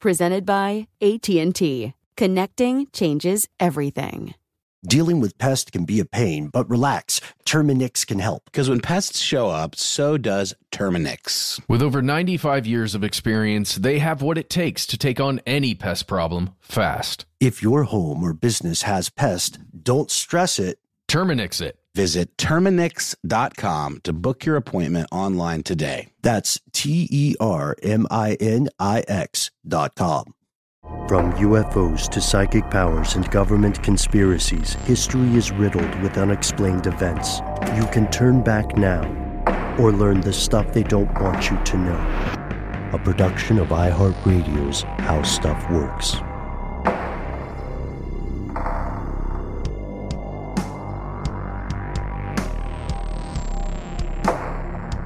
Presented by AT&T. Connecting changes everything. Dealing with pests can be a pain, but relax. Terminix can help. Because when pests show up, so does Terminix. With over 95 years of experience, they have what it takes to take on any pest problem fast. If your home or business has pests, don't stress it. Terminix it. Visit Terminix.com to book your appointment online today. That's T E R M I N I X dot com. From UFOs to psychic powers and government conspiracies, history is riddled with unexplained events. You can turn back now or learn the stuff they don't want you to know. A production of iHeartRadio's How Stuff Works.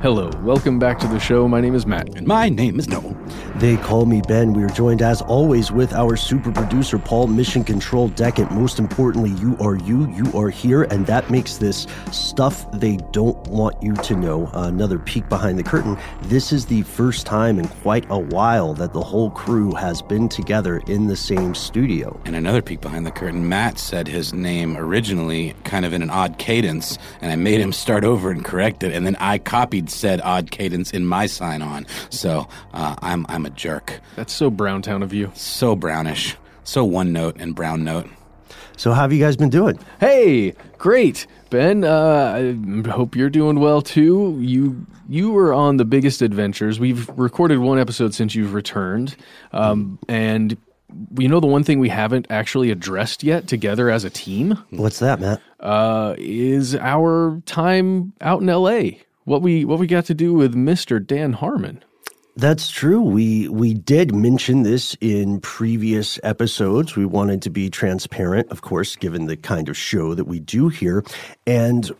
Hello, welcome back to the show. My name is Matt. And my name is Noel. They call me Ben. We are joined as always with our super producer, Paul Mission Control Decant. Most importantly, you are you, you are here, and that makes this stuff they don't want you to know. Uh, another peek behind the curtain. This is the first time in quite a while that the whole crew has been together in the same studio. And another peek behind the curtain, Matt said his name originally kind of in an odd cadence, and I made him start over and correct it, and then I copied said odd cadence in my sign on. So uh, I'm I'm a jerk. That's so Browntown of you. So brownish. So one note and brown note. So, how have you guys been doing? Hey, great, Ben. Uh, I hope you're doing well too. You you were on the biggest adventures. We've recorded one episode since you've returned, um, and you know the one thing we haven't actually addressed yet together as a team What's that, Matt? uh, is our time out in L.A. What we what we got to do with Mister Dan Harmon. That's true. We we did mention this in previous episodes. We wanted to be transparent, of course, given the kind of show that we do here, and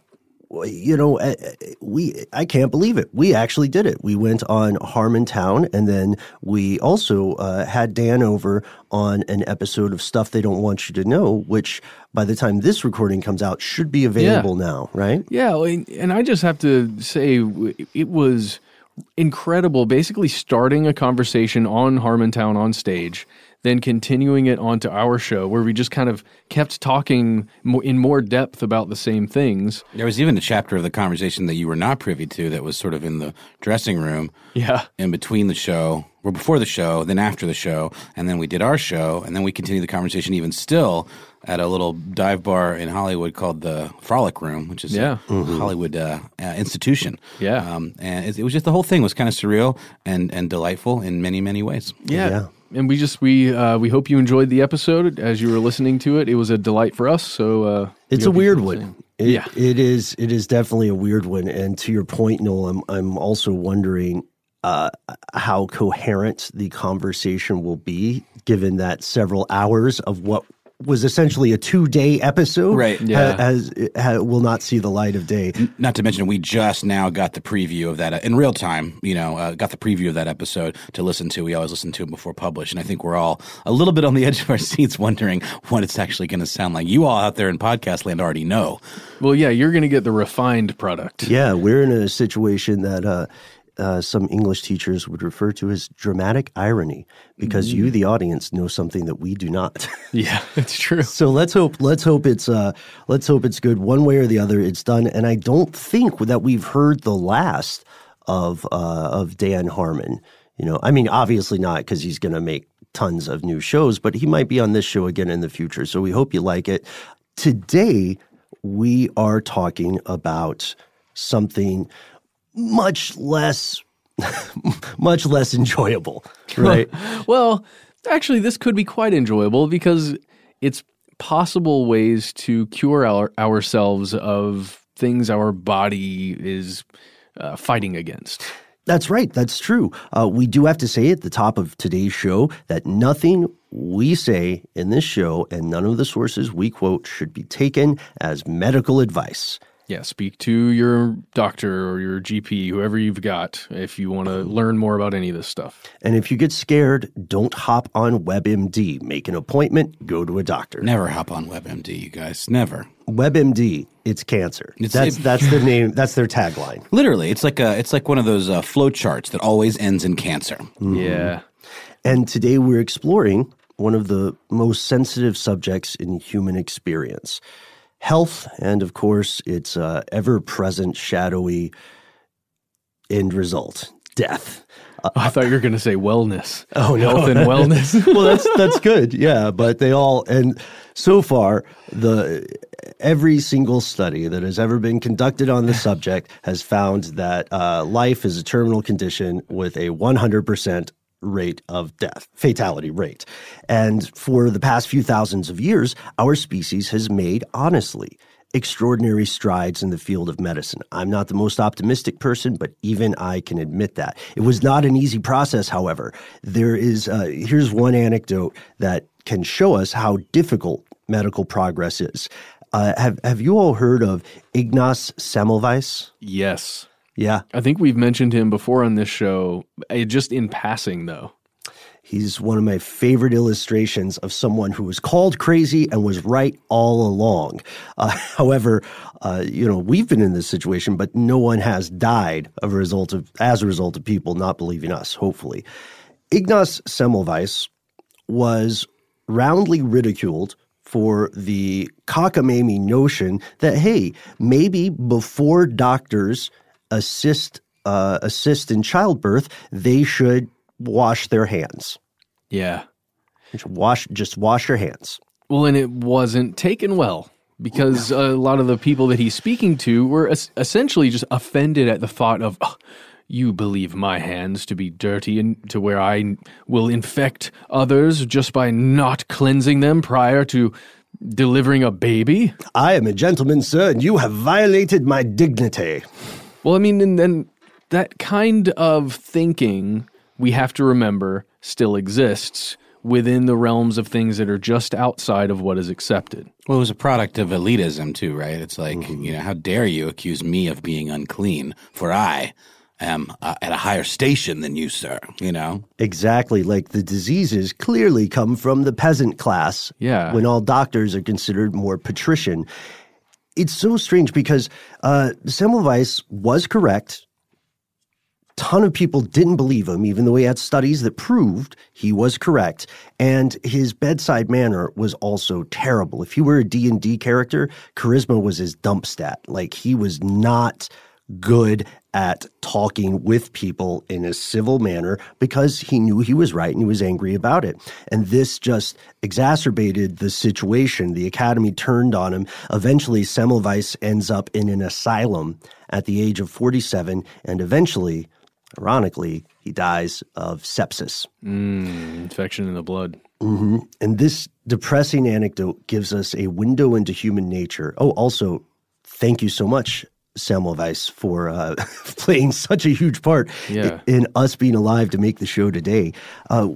you know, uh, we I can't believe it. We actually did it. We went on Harmontown, and then we also uh, had Dan over on an episode of Stuff They Don't Want You to Know, which by the time this recording comes out should be available now, right? Yeah, and and I just have to say it was incredible. Basically, starting a conversation on Harmontown on stage, then continuing it onto our show, where we just kind of kept talking in more depth about the same things. There was even a chapter of the conversation that you were not privy to that was sort of in the dressing room Yeah, in between the show, or before the show, then after the show, and then we did our show, and then we continued the conversation even still at a little dive bar in Hollywood called the Frolic Room, which is Yeah. a Hollywood uh, uh, institution. Yeah. um, and it, it was just the whole thing was kind of surreal and and delightful in many many ways. yeah. Yeah. And we just we uh, we hope you enjoyed the episode as you were listening to it. It was a delight for us. So uh, It's a weird one. It, Yeah. it is. It is definitely a weird one. And to your point, Noel, I'm I'm also wondering uh, how coherent the conversation will be, given that several hours of what was essentially a two day episode, Right. ha- Yeah. has, ha, will not see the light of day. Not to mention, we just now got the preview of that uh, in real time. You know, uh, got the preview of that episode to listen to. We always listen to it before publish, and I think we're all a little bit on the edge of our seats, wondering what it's actually going to sound like. You all out there in podcast land already know. Well, yeah, you're going to get the refined product. Yeah, we're in a situation that uh, uh, some English teachers would refer to as dramatic irony because you, the audience, know something that we do not. Yeah, it's true. so let's hope let's hope it's uh, let's hope it's good one way or the other. It's done, and I don't think that we've heard the last of uh, of Dan Harmon. You know, I mean, obviously not because he's going to make tons of new shows, but he might be on this show again in the future. So we hope you like it. Today we are talking about something much less much less enjoyable, right? Well, actually, this could be quite enjoyable because it's possible ways to cure our, ourselves of things our body is uh, fighting against. That's right. That's true. Uh, we do have to say at the top of today's show that nothing we say in this show and none of the sources we quote should be taken as medical advice. Yeah, speak to your doctor or your GP, whoever you've got, if you want to learn more about any of this stuff. And if you get scared, don't hop on WebMD. Make an appointment, go to a doctor. Never hop on WebMD, you guys. Never. WebMD, it's cancer. It's- that's it- that's the name. That's their tagline. Literally, it's like a it's like one of those uh, flow charts that always ends in cancer. Yeah. And today we're exploring one of the most sensitive subjects in human experience health, and of course, its uh, ever present, shadowy end result death. I thought you were going to say wellness. Oh, no. Health and wellness. well, that's that's good. Yeah, but they all and so far the every single study that has ever been conducted on the subject has found that uh, life is a terminal condition with a 100% rate of death, fatality rate. And for the past few thousands of years, our species has made honestly extraordinary strides in the field of medicine. I'm not the most optimistic person, but even I can admit that. It was not an easy process, however. There is, uh, here's one anecdote that can show us how difficult medical progress is. Uh, have, have you all heard of Ignaz Semmelweis? yes. Yeah. I think we've mentioned him before on this show, eh, just in passing, though. He's one of my favorite illustrations of someone who was called crazy and was right all along. Uh, however, uh, you know we've been in this situation, but no one has died of a result of as a result of people not believing us. Hopefully, Ignaz Semmelweis was roundly ridiculed for the cockamamie notion that hey, maybe before doctors assist uh, assist in childbirth, they should wash their hands. Yeah. Wash just wash your hands. Well, and it wasn't taken well because a lot of the people that he's speaking to were es- essentially just offended at the thought of, "Oh, you believe my hands to be dirty and to where I will infect others just by not cleansing them prior to delivering a baby. I am a gentleman, sir, and you have violated my dignity. Well, I mean, and then that kind of thinking we have to remember still exists within the realms of things that are just outside of what is accepted. Well, it was a product of elitism too, right? It's like you know, how dare you accuse me of being unclean? For I am uh, at a higher station than you, sir. You know. Exactly, like the diseases clearly come from the peasant class. Yeah. When all doctors are considered more patrician. It's so strange because uh, Semmelweis was correct. Ton of people didn't believe him, even though he had studies that proved he was correct. And his bedside manner was also terrible. If he were a D&D character, charisma was his dump stat. Like he was not good at talking with people in a civil manner because he knew he was right and he was angry about it. And this just exacerbated the situation. The academy turned on him. Eventually, Semmelweis ends up in an asylum at the age of 47, and eventually, ironically, he dies of sepsis. Mm, infection in the blood. Mm-hmm. And this depressing anecdote gives us a window into human nature. Oh, also, thank you so much, Semmelweis, for uh, playing such a huge part Yeah. in us being alive to make the show today. Uh,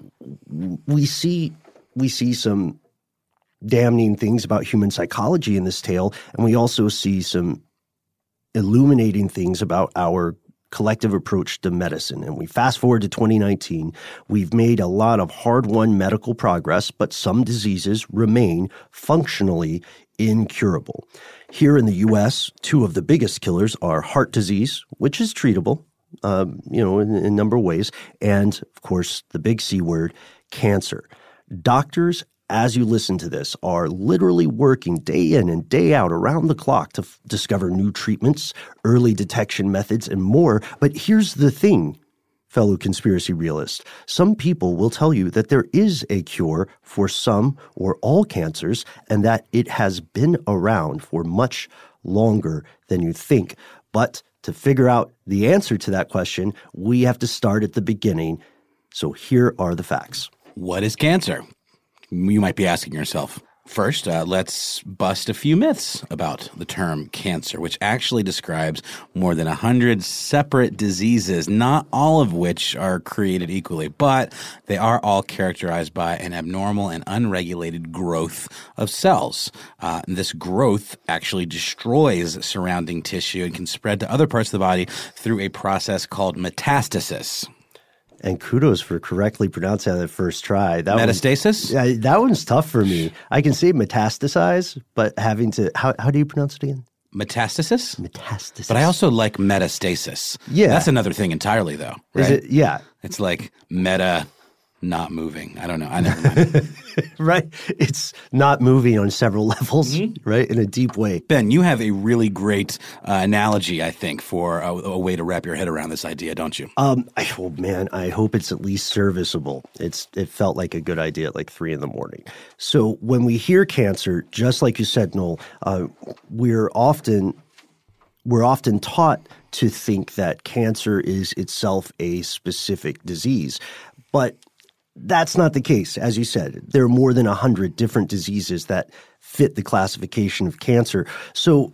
we see we see some damning things about human psychology in this tale, and we also see some illuminating things about our collective approach to medicine. And we fast forward to 2019, we've made a lot of hard won medical progress, but some diseases remain functionally incurable. Here in the US, two of the biggest killers are heart disease, which is treatable, um, you know, in, in a number of ways, and of course, the big C word, cancer. Doctors as you listen to this, are literally working day in and day out around the clock to f- discover new treatments, early detection methods, and more. But here's the thing, fellow conspiracy realist. Some people will tell you that there is a cure for some or all cancers and that it has been around for much longer than you think. But to figure out the answer to that question, we have to start at the beginning. So here are the facts. What is cancer? you might be asking yourself. First, uh, let's bust a few myths about the term cancer, which actually describes more than 100 separate diseases, not all of which are created equally, but they are all characterized by an abnormal and unregulated growth of cells. Uh, this growth actually destroys surrounding tissue and can spread to other parts of the body through a process called metastasis. And kudos for correctly pronouncing that first try. That Metastasis? yeah, that one's tough for me. I can say metastasize, but having to how how do you pronounce it again? Metastasis? Metastasis. But I also like metastasis. Yeah. That's another thing entirely though. Right? It, yeah. It's like meta not moving. I don't know. I never right? It's not moving on several levels, mm-hmm. right? In a deep way. Ben, you have a really great uh, analogy, I think, for a, a, way to wrap your head around this idea, don't you? Um, I, oh man, I hope it's at least serviceable. It's it felt like a good idea at like three in the morning. So when we hear cancer, just like you said, Noel, uh, we're often we're often taught to think that cancer is itself a specific disease. But that's not the case. As you said, there are more than 100 different diseases that fit the classification of cancer. So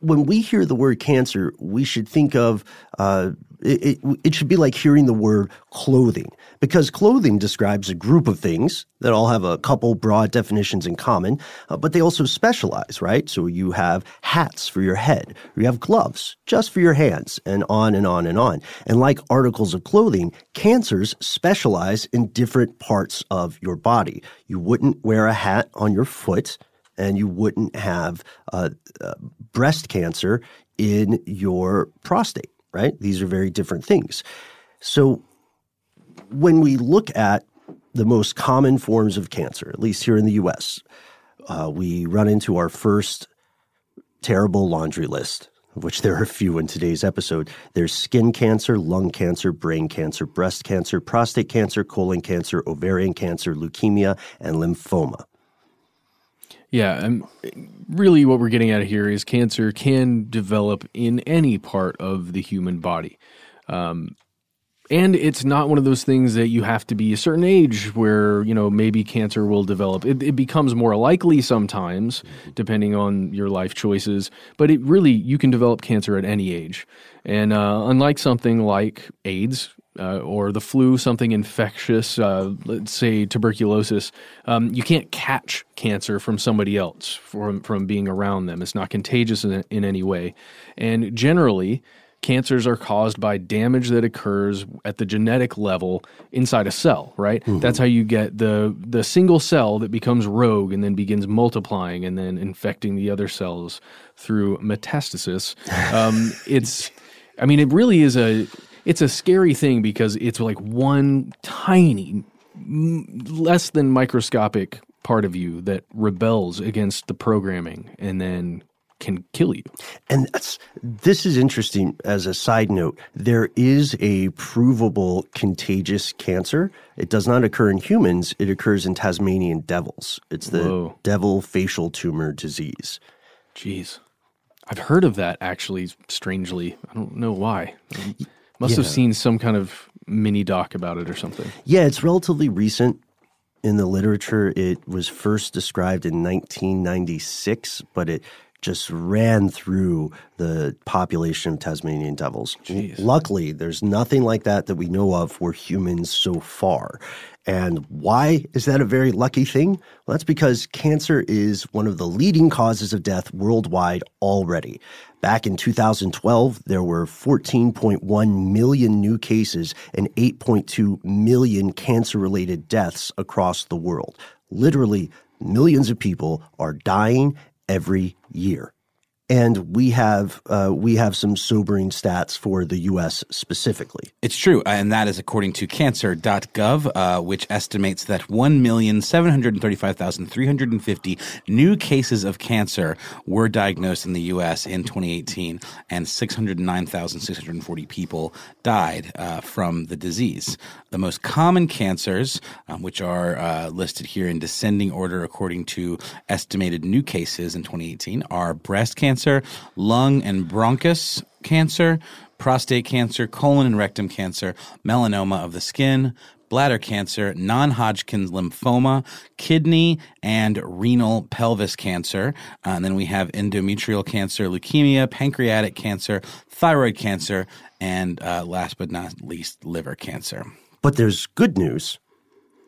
when we hear the word cancer, we should think of uh, it, it, it, should be like hearing the word clothing, because clothing describes a group of things that all have a couple broad definitions in common, uh, but they also specialize, right? So you have hats for your head, you have gloves just for your hands, and on and on and on. And like articles of clothing, cancers specialize in different parts of your body. You wouldn't wear a hat on your foot and you wouldn't have uh, uh, breast cancer in your prostate, right? These are very different things. So when we look at the most common forms of cancer, at least here in the US, uh, we run into our first terrible laundry list, of which there are a few in today's episode. There's skin cancer, lung cancer, brain cancer, breast cancer, prostate cancer, colon cancer, ovarian cancer, leukemia, and lymphoma. Yeah, and really what we're getting at here is cancer can develop in any part of the human body. Um, and it's not one of those things that you have to be a certain age where you know maybe cancer will develop. It, it, becomes more likely sometimes depending on your life choices but it really you can develop cancer at any age. And uh, unlike something like aids uh, or the flu, something infectious, uh, let's say tuberculosis, um, you can't catch cancer from somebody else from from being around them. It's not contagious in, in any way, and generally. Cancers are caused by damage that occurs at the genetic level inside a cell, right? Mm-hmm. That's how you get the the single cell that becomes rogue and then begins multiplying and then infecting the other cells through metastasis. Um, it's, I mean, it really is a it's a scary thing because it's like one tiny, less than microscopic part of you that rebels against the programming and then can kill you. And that's this is interesting as a side note. There is a provable contagious cancer. It does not occur in humans, it occurs in Tasmanian devils. It's the Whoa. devil facial tumor disease. Jeez. I've heard of that actually strangely. I don't know why. Must yeah. have seen some kind of mini doc about it or something. Yeah, it's relatively recent in the literature. It was first described in 1996, but it just ran through the population of Tasmanian devils. Jeez. Luckily, there's nothing like that that we know of for humans so far. And why is that a very lucky thing? Well, that's because cancer is one of the leading causes of death worldwide already. Back in 2012, there were 14.1 million new cases and 8.2 million cancer related deaths across the world. Literally, millions of people are dying every year. And we have uh, we have some sobering stats for the U.S. specifically. It's true, uh, and that is according to cancer.gov, uh, which estimates that 1,735,350 new cases of cancer were diagnosed in the U.S. in 2018, and 609,640 people died uh, from the disease. The most common cancers, um, which are uh, listed here in descending order according to estimated new cases in 2018, are breast cancer, lung and bronchus cancer, prostate cancer, colon and rectum cancer, melanoma of the skin, bladder cancer, non Hodgkin's lymphoma, kidney and renal pelvis cancer. Uh, and then we have endometrial cancer, leukemia, pancreatic cancer, thyroid cancer, and uh, last but not least, liver cancer. But there's good news.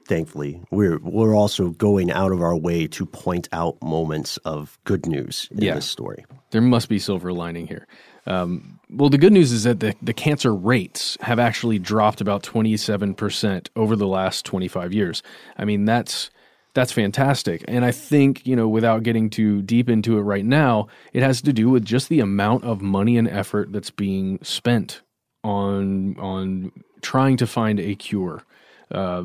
Thankfully, we're we're also going out of our way to point out moments of good news in Yeah. this story. There must be silver lining here. Um, well, the good news is that the, the cancer rates have actually dropped about 27% over the last 25 years. I mean, that's that's fantastic. And I think, you know, without getting too deep into it right now, it has to do with just the amount of money and effort that's being spent on on trying to find a cure. Uh,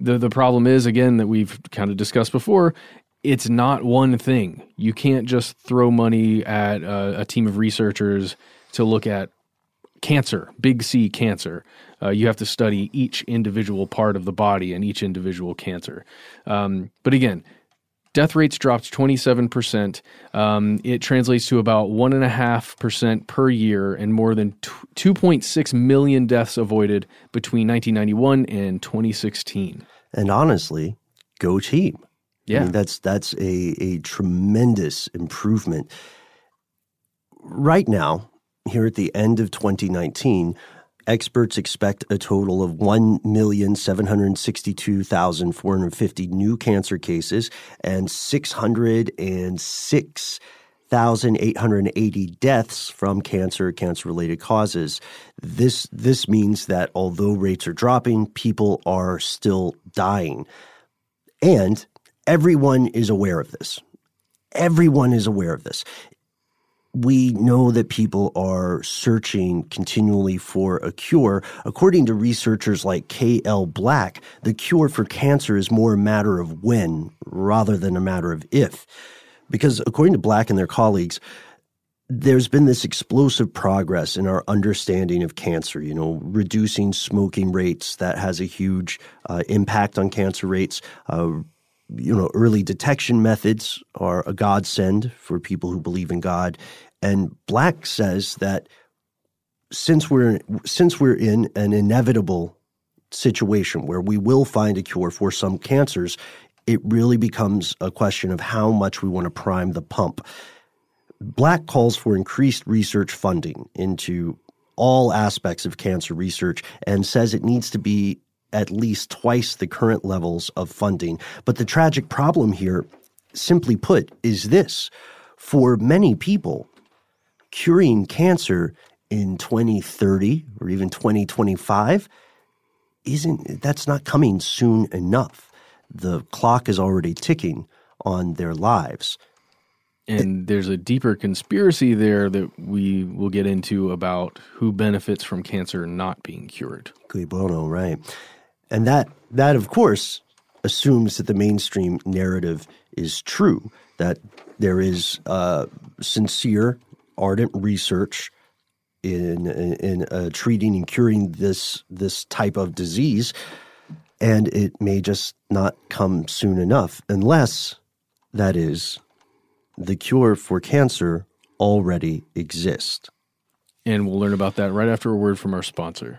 the the problem is again that we've kind of discussed before. It's not one thing. You can't just throw money at a, a team of researchers to look at cancer, big C cancer. Uh, you have to study each individual part of the body and each individual cancer. Um, but again, death rates dropped 27%. Um, it translates to about 1.5% per year and more than t- 2.6 million deaths avoided between 1991 and 2016. And honestly, go team. Yeah. I mean, that's that's a, a tremendous improvement. Right now, here at the end of 2019, experts expect a total of 1,762,450 new cancer cases and 606,880 deaths from cancer, cancer related causes. This, this means that although rates are dropping, people are still dying. And everyone is aware of this. Everyone is aware of this. We know that people are searching continually for a cure. According to researchers like K.L. Black, the cure for cancer is more a matter of when rather than a matter of if. Because according to Black and their colleagues, there's been this explosive progress in our understanding of cancer, you know, reducing smoking rates that has a huge uh, impact on cancer rates. Uh, you know, early detection methods are a godsend for people who believe in God. And Black says that since we're since we're in an inevitable situation where we will find a cure for some cancers, it really becomes a question of how much we want to prime the pump. Black calls for increased research funding into all aspects of cancer research and says it needs to be at least twice the current levels of funding. But the tragic problem here, simply put, is this for many people, curing cancer in 2030 or even 2025 isn't that's not coming soon enough. The clock is already ticking on their lives. And there's a deeper conspiracy there that we will get into about who benefits from cancer not being cured. Cui bono, right? And that that of course assumes that the mainstream narrative is true, that there is uh, sincere, ardent research in in uh, treating and curing this this type of disease, and it may just not come soon enough, unless that is the cure for cancer already exists. And we'll learn about that right after a word from our sponsor.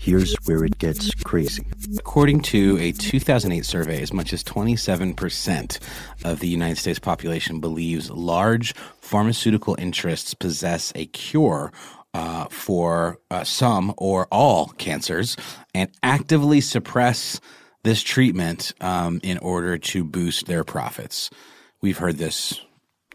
Here's where it gets crazy. According to a 2008 survey, as much as 27% of the United States population believes large pharmaceutical interests possess a cure uh, for uh, some or all cancers and actively suppress this treatment um, in order to boost their profits. We've heard this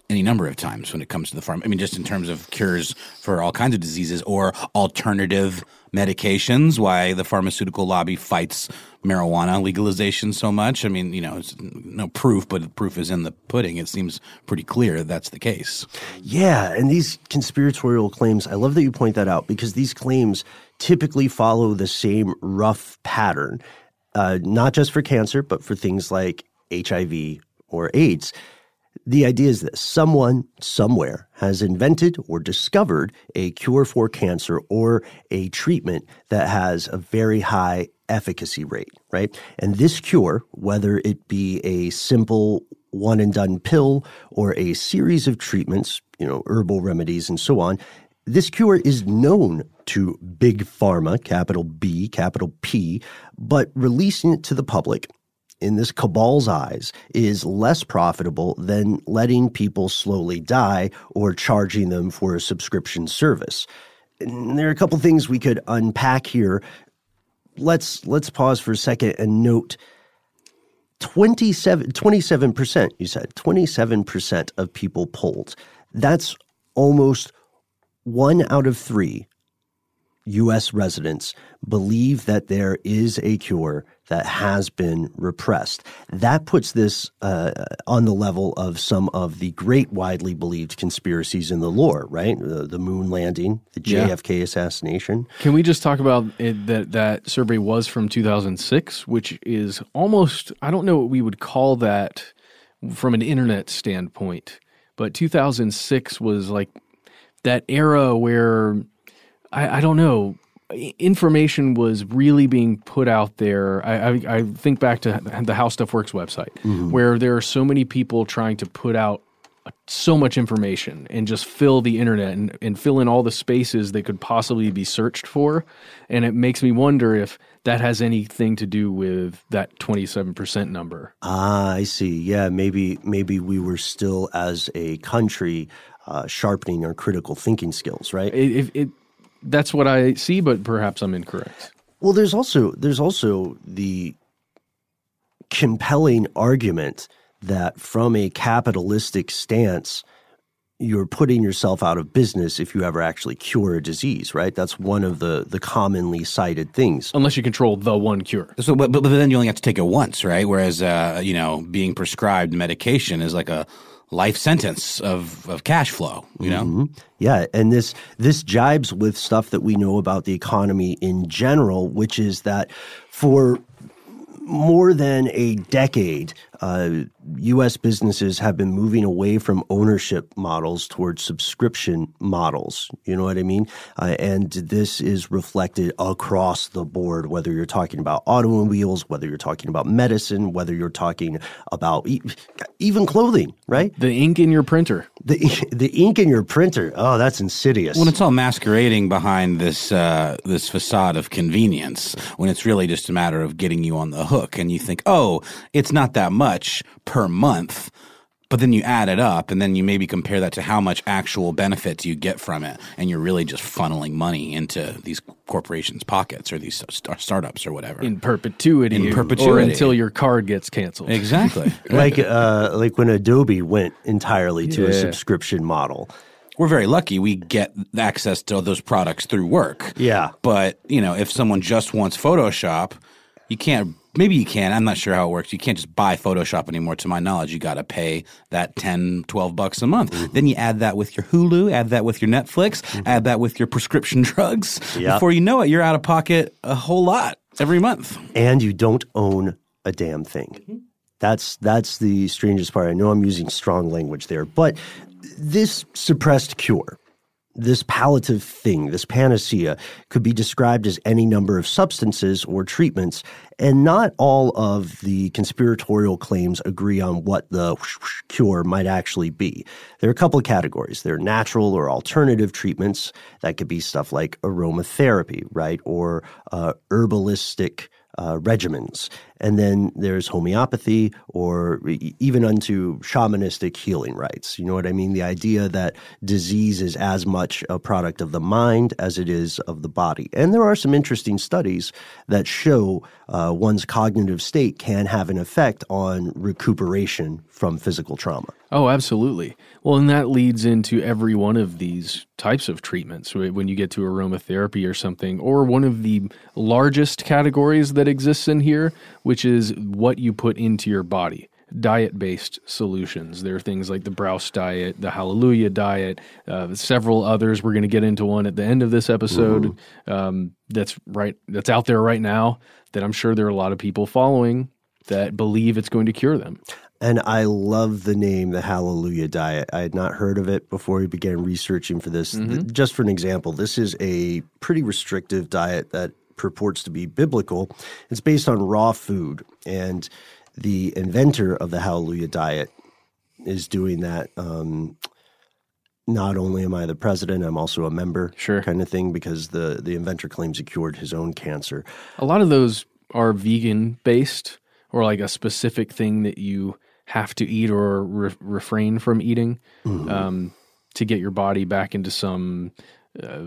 any number of times when it comes to the farm. I mean, just in terms of cures for all kinds of diseases or alternative medications, why the pharmaceutical lobby fights marijuana legalization so much. I mean, you know, it's no proof, but proof is in the pudding. It seems pretty clear that that's the case. Yeah, and these conspiratorial claims, I love that you point that out because these claims typically follow the same rough pattern, uh, not just for cancer, but for things like HIV or AIDS. The idea is this someone somewhere has invented or discovered a cure for cancer or a treatment that has a very high efficacy rate, right? And this cure, whether it be a simple one and done pill or a series of treatments, you know, herbal remedies and so on, this cure is known to big pharma, capital B, capital P, but releasing it to the public in this cabal's eyes is less profitable than letting people slowly die or charging them for a subscription service. And there are a couple things we could unpack here. Let's let's pause for a second and note 27 27% you said 27% of people polled. That's almost 1 out of 3 U.S. residents believe that there is a cure that has been repressed. That puts this uh, on the level of some of the great widely believed conspiracies in the lore, right? The, the moon landing, the Yeah. JFK assassination. Can we just talk about it, that that survey was from 2006, which is almost I don't know what we would call that from an internet standpoint, but 2006 was like that era where I, I don't know information was really being put out there. I, I, I think back to the How Stuff Works website, where there are so many people trying to put out so much information and just fill the internet and, and fill in all the spaces that could possibly be searched for. And it makes me wonder if that has anything to do with that 27% number. Ah, I see. Yeah, maybe maybe we were still as a country uh, sharpening our critical thinking skills, right? It, it, it, that's what I see, but perhaps I'm incorrect. Well, there's also there's also the compelling argument that from a capitalistic stance, you're putting yourself out of business if you ever actually cure a disease, right? That's one of the the commonly cited things. Unless you control the one cure. So, but, but then you only have to take it once, right? Whereas, uh, you know, being prescribed medication is like a life sentence of, of cash flow, you know? Mm-hmm. Yeah, and this this jibes with stuff that we know about the economy in general, which is that for more than a decade, uh, U.S. businesses have been moving away from ownership models towards subscription models. You know what I mean? Uh, and this is reflected across the board, whether you're talking about automobiles, whether you're talking about medicine, whether you're talking about e- even clothing, right? The ink in your printer. The the ink in your printer. Oh, that's insidious. When it's all masquerading behind this uh, this facade of convenience, when it's really just a matter of getting you on the hook, and you think, oh, it's not that much per month, but then you add it up, and then you maybe compare that to how much actual benefits you get from it, and you're really just funneling money into these corporations' pockets or these star- startups or whatever. In perpetuity. In Or until your card gets canceled. exactly. like uh, like when Adobe went entirely to a subscription model. we're very lucky we get access to those products through work. Yeah. But, you know, if someone just wants Photoshop, you can't maybe you can. I'm not sure how it works. You can't just buy Photoshop anymore to my knowledge. You got to pay that 10, 12 bucks a month. Mm-hmm. Then you add that with your Hulu, add that with your Netflix, add that with your prescription drugs. Yeah. Before you know it, you're out of pocket a whole lot every month. and you don't own a damn thing. That's that's the strangest part. I know I'm using strong language there, but this suppressed cure, this palliative thing, this panacea could be described as any number of substances or treatments, and not all of the conspiratorial claims agree on what the cure might actually be. There are a couple of categories. There are natural or alternative treatments. That could be stuff like aromatherapy, right? Or uh, herbalistic uh, regimens. And then there's homeopathy or even unto shamanistic healing rites. You know what I mean? The idea that disease is as much a product of the mind as it is of the body. And there are some interesting studies that show uh, one's cognitive state can have an effect on recuperation from physical trauma. Oh, absolutely. Well, and that leads into every one of these types of treatments when you get to aromatherapy or something, or one of the largest categories that exists in here, which is what you put into your body. Diet based solutions. There are things like the Breuss diet, the Hallelujah diet, uh, several others. We're going to get into one at the end of this episode um, that's right that's out there right now that I'm sure there are a lot of people following that believe it's going to cure them. And I love the name, the Hallelujah Diet. I had not heard of it before we began researching for this. Th- just for an example, this is a pretty restrictive diet that purports to be biblical. It's based on raw food. And the inventor of the Hallelujah Diet is doing that. Um, not only am I the president, I'm also a member, Sure. kind of thing, because the, the inventor claims he cured his own cancer. A lot of those are vegan based or like a specific thing that you have to eat or re- refrain from eating um, to get your body back into some uh,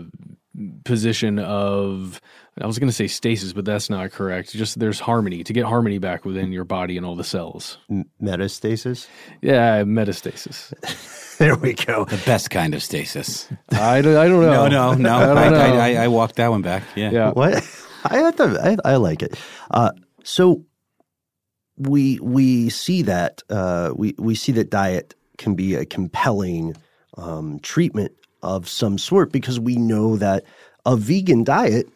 position of I was going to say stasis, but that's not correct. Just there's harmony to get harmony back within your body and all the cells. Metastasis. Yeah, metastasis. there we go. The best kind of stasis. I don't, I don't know. No, no, no. I, don't I, know. I, I, I walked that one back. Yeah. yeah. What? I I, thought, I I like it. Uh, so we we see that uh, we we see that diet can be a compelling um, treatment of some sort because we know that a vegan diet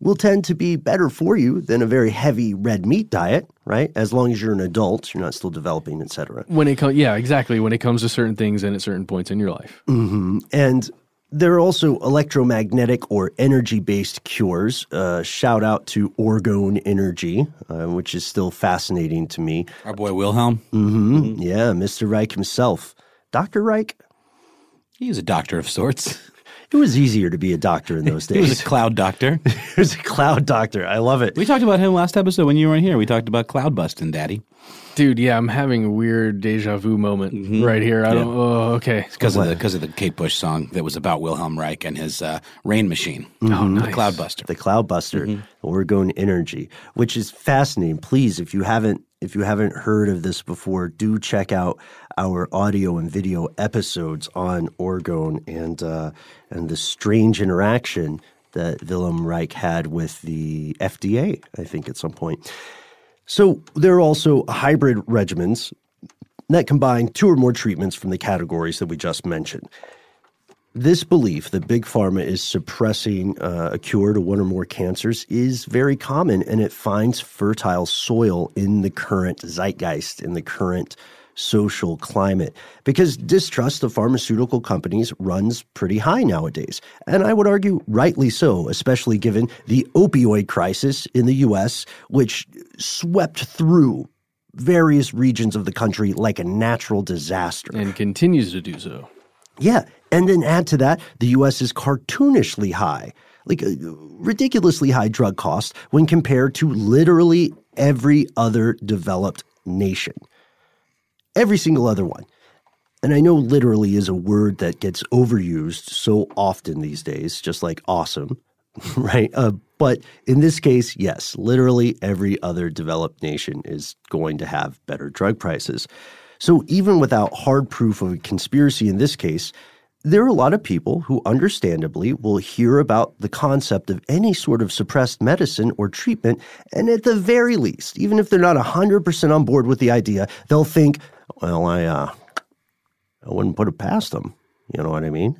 will tend to be better for you than a very heavy red meat diet, right? As long as you're an adult, you're not still developing, et cetera. When it comes, yeah, exactly. When it comes to certain things and at certain points in your life. hmm And there are also electromagnetic or energy based cures. Uh, shout out to Orgone Energy, uh, which is still fascinating to me. Our boy Wilhelm. hmm Yeah, Mr. Reich himself. Dr. Reich? He was a doctor of sorts. It was easier to be a doctor in those days. He was a cloud doctor. he was a cloud doctor. I love it. we talked about him last episode when you weren't here. We talked about cloud busting, Daddy. Dude, yeah, I'm having a weird deja vu moment mm-hmm. right here. I don't. Oh, okay. Because of the because of the Kate Bush song that was about Wilhelm Reich and his uh, rain machine. Mm-hmm. Oh, nice. The cloud buster. the cloud buster mm-hmm. orgone energy which is fascinating please if you haven't if you haven't heard of this before do check out our audio and video episodes on orgone and uh, and the strange interaction that Willem Reich had with the FDA I think at some point. So there are also hybrid regimens that combine two or more treatments from the categories that we just mentioned. This belief that big pharma is suppressing uh, a cure to one or more cancers is very common and it finds fertile soil in the current zeitgeist, in the current social climate, because distrust of pharmaceutical companies runs pretty high nowadays. And I would argue rightly so, especially given the opioid crisis in the US, which swept through various regions of the country like a natural disaster. And continues to do so. Yeah. And then add to that, the US is cartoonishly high, like uh, ridiculously high drug costs when compared to literally every other developed nation. Every single other one. And I know literally is a word that gets overused so often these days, just like awesome, right? Uh, but in this case, yes, literally every other developed nation is going to have better drug prices. So even without hard proof of a conspiracy in this case, there are a lot of people who understandably will hear about the concept of any sort of suppressed medicine or treatment, and at the very least, even if they're not 100% on board with the idea, they'll think, well, I, uh, I wouldn't put it past them. You know what I mean?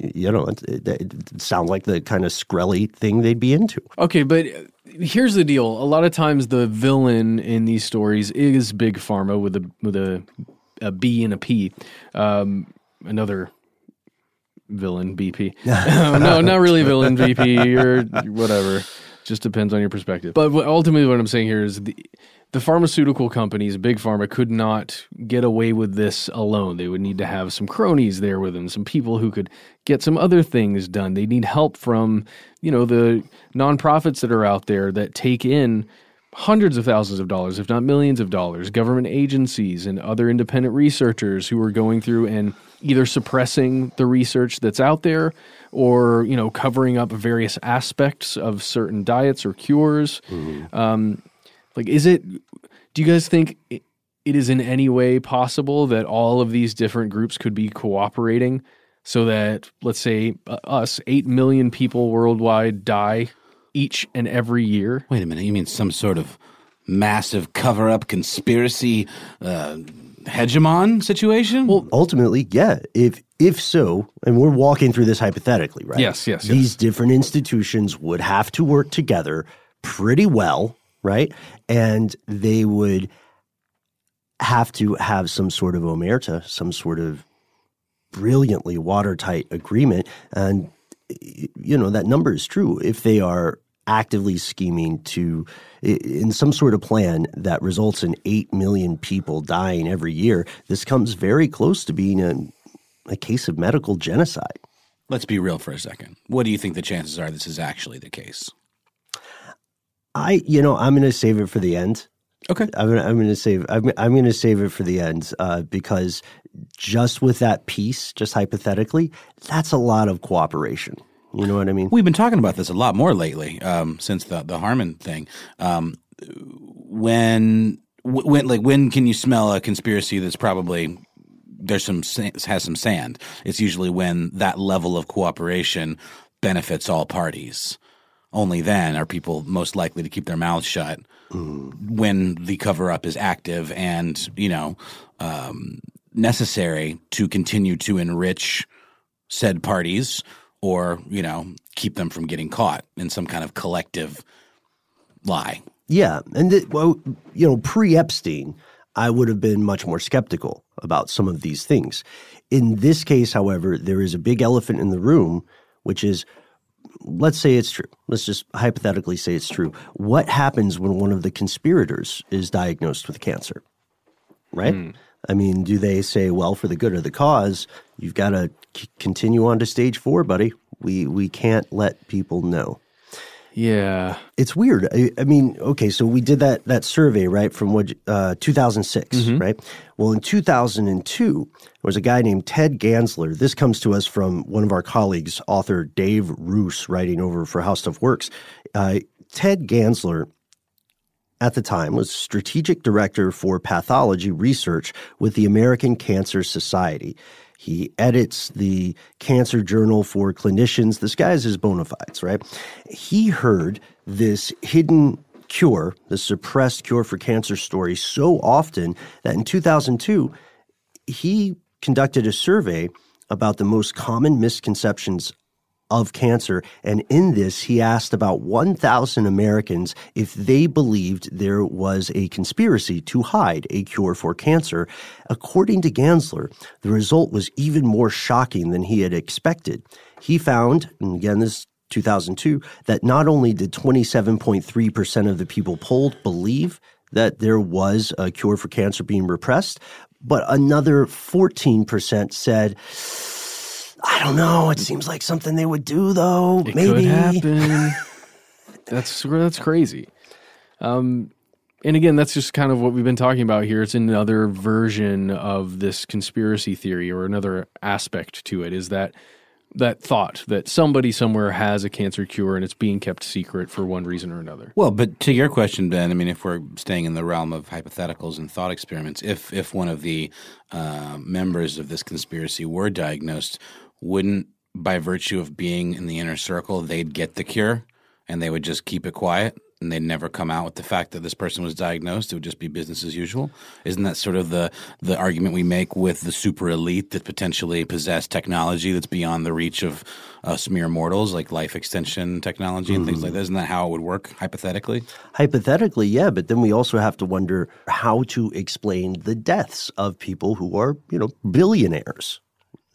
You know, it, it, it sounds like the kind of screlly thing they'd be into. Okay, but uh, here's the deal. A lot of times the villain in these stories is big pharma with a with a a B and a P. Um, another villain BP. no, not really villain VP or whatever. Just depends on your perspective. But ultimately, what I'm saying here is the the pharmaceutical companies, big pharma, could not get away with this alone. They would need to have some cronies there with them, some people who could get some other things done. They need help from, you know, the nonprofits that are out there that take in hundreds of thousands of dollars, if not millions of dollars, government agencies and other independent researchers who are going through and either suppressing the research that's out there or, you know, covering up various aspects of certain diets or cures. Um, like, is it, do you guys think it, it is in any way possible that all of these different groups could be cooperating so that, let's say, uh, us, 8 million people worldwide die each and every year? Wait a minute. You mean some sort of massive cover up conspiracy uh, hegemon situation? Well, ultimately, yeah. If if so, and we're walking through this hypothetically, right? Yes, yes, yes. These different institutions would have to work together pretty well, right? And they would have to have some sort of omerta, some sort of brilliantly watertight agreement. And you know that number is true if they are actively scheming to in some sort of plan that results in 8 million people dying every year this comes very close to being a, a case of medical genocide Let's be real for a second. What do you think the chances are this is actually the case? I you know i'm going to save it for the end Okay. I'm gonna, I'm gonna save I'm, I'm gonna save it for the end uh, because just with that piece, just hypothetically, that's a lot of cooperation. You know what I mean? We've been talking about this a lot more lately um, since the the Harmon thing. Um, when when like when can you smell a conspiracy that's probably there's some has some sand? It's usually when that level of cooperation benefits all parties. Only then are people most likely to keep their mouths shut mm. when the cover up is active and you know um, necessary to continue to enrich said parties or you know keep them from getting caught in some kind of collective lie. Yeah, and well, you know, pre Epstein, I would have been much more skeptical about some of these things. In this case, however, there is a big elephant in the room, which is let's say it's true. Let's just hypothetically say it's true. What happens when one of the conspirators is diagnosed with cancer? Right? Mm. I mean, do they say, well, for the good of the cause, you've got to c- continue on to stage four, buddy? We, we can't let people know. Yeah, it's weird. I, I, mean, okay, so we did that that survey right from what uh, 2006, mm-hmm. right? Well, in 2002, there was a guy named Ted Gansler. This comes to us from one of our colleagues, author Dave Roos, writing over for How Stuff Works. Uh, Ted Gansler at the time was strategic director for pathology research with the American Cancer Society. He edits the Cancer Journal for clinicians. This guy is his bona fides, right? He heard this hidden cure, the suppressed cure for cancer story so often that in 2002, he conducted a survey about the most common misconceptions of cancer. And in this, he asked about 1,000 Americans if they believed there was a conspiracy to hide a cure for cancer. According to Gansler, the result was even more shocking than he had expected. He found, and again, this 2002, that not only did 27.3% of the people polled believe that there was a cure for cancer being repressed, but another 14% said, I don't know. It seems like something they would do, though. It Maybe could happen. that's that's crazy. Um, and again, that's just kind of what we've been talking about here. It's another version of this conspiracy theory, or another aspect to it. Is that that thought that somebody somewhere has a cancer cure and it's being kept secret for one reason or another. Well, but to your question, Ben, I mean, if we're staying in the realm of hypotheticals and thought experiments, if if one of the uh, members of this conspiracy were diagnosed wouldn't by virtue of being in the inner circle they'd get the cure and they would just keep it quiet and they'd never come out with the fact that this person was diagnosed. It would just be business as usual. Isn't that sort of the the argument we make with the super elite that potentially possess technology that's beyond the reach of us mere mortals like life extension technology and mm-hmm. things like that? Isn't that how it would work hypothetically? Hypothetically yeah but then we also have to wonder how to explain the deaths of people who are you know billionaires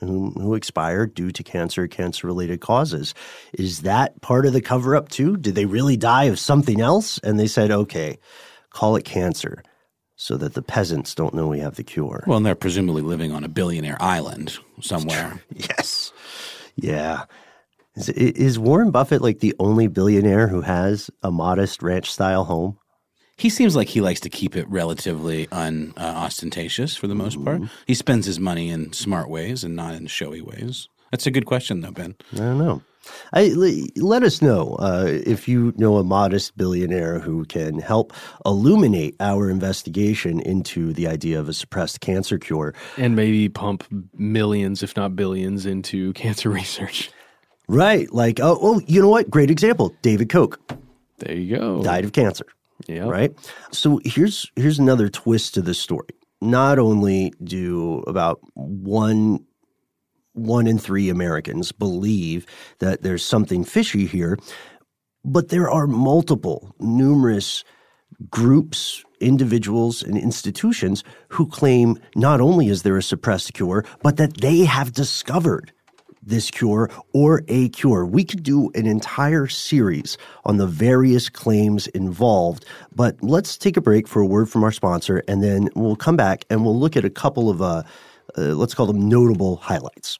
who, who expired due to cancer, cancer related causes. Is that part of the cover up too? Did they really die of something else? And they said, okay, call it cancer so that the peasants don't know we have the cure. Well, and they're presumably living on a billionaire island somewhere. yes. Yeah. Is, is Warren Buffett like the only billionaire who has a modest ranch style home? He seems like he likes to keep it relatively unostentatious uh, for the most mm-hmm. part. He spends his money in smart ways and not in showy ways. That's a good question, though, Ben. I don't know. I, let us know uh, if you know a modest billionaire who can help illuminate our investigation into the idea of a suppressed cancer cure. And maybe pump millions, if not billions, into cancer research. Right. Like, oh, oh you know what? Great example. David Koch. There you go. Died of cancer. Right. So here's here's another twist to this story. Not only do about one one in three Americans believe that there's something fishy here, but there are multiple, numerous groups, individuals, and institutions who claim not only is there a suppressed cure, but that they have discovered this cure or a cure. We could do an entire series on the various claims involved, but let's take a break for a word from our sponsor, and then we'll come back and we'll look at a couple of, uh, uh, let's call them notable highlights.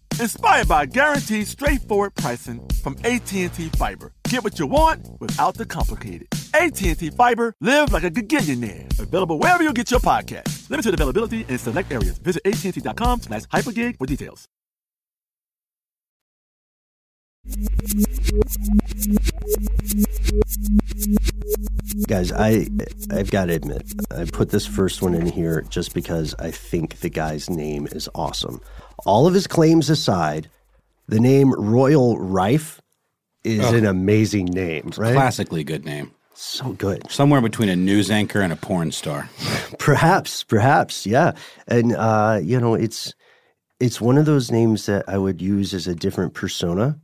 inspired by guaranteed straightforward pricing from AT&T Fiber. Get what you want without the complicated. AT&T Fiber, live like a gigillionaire. Available wherever you get your podcast. Limited availability in select areas. Visit AT&T.com slash hypergig for details. Guys, I I've got to admit, I put this first one in here just because I think the guy's name is awesome. All of his claims aside, the name Royal Rife is Oh. an amazing name, right? Classically good name. So good. Somewhere between a news anchor and a porn star. Perhaps, perhaps, yeah. And uh, you know, it's it's one of those names that I would use as a different persona,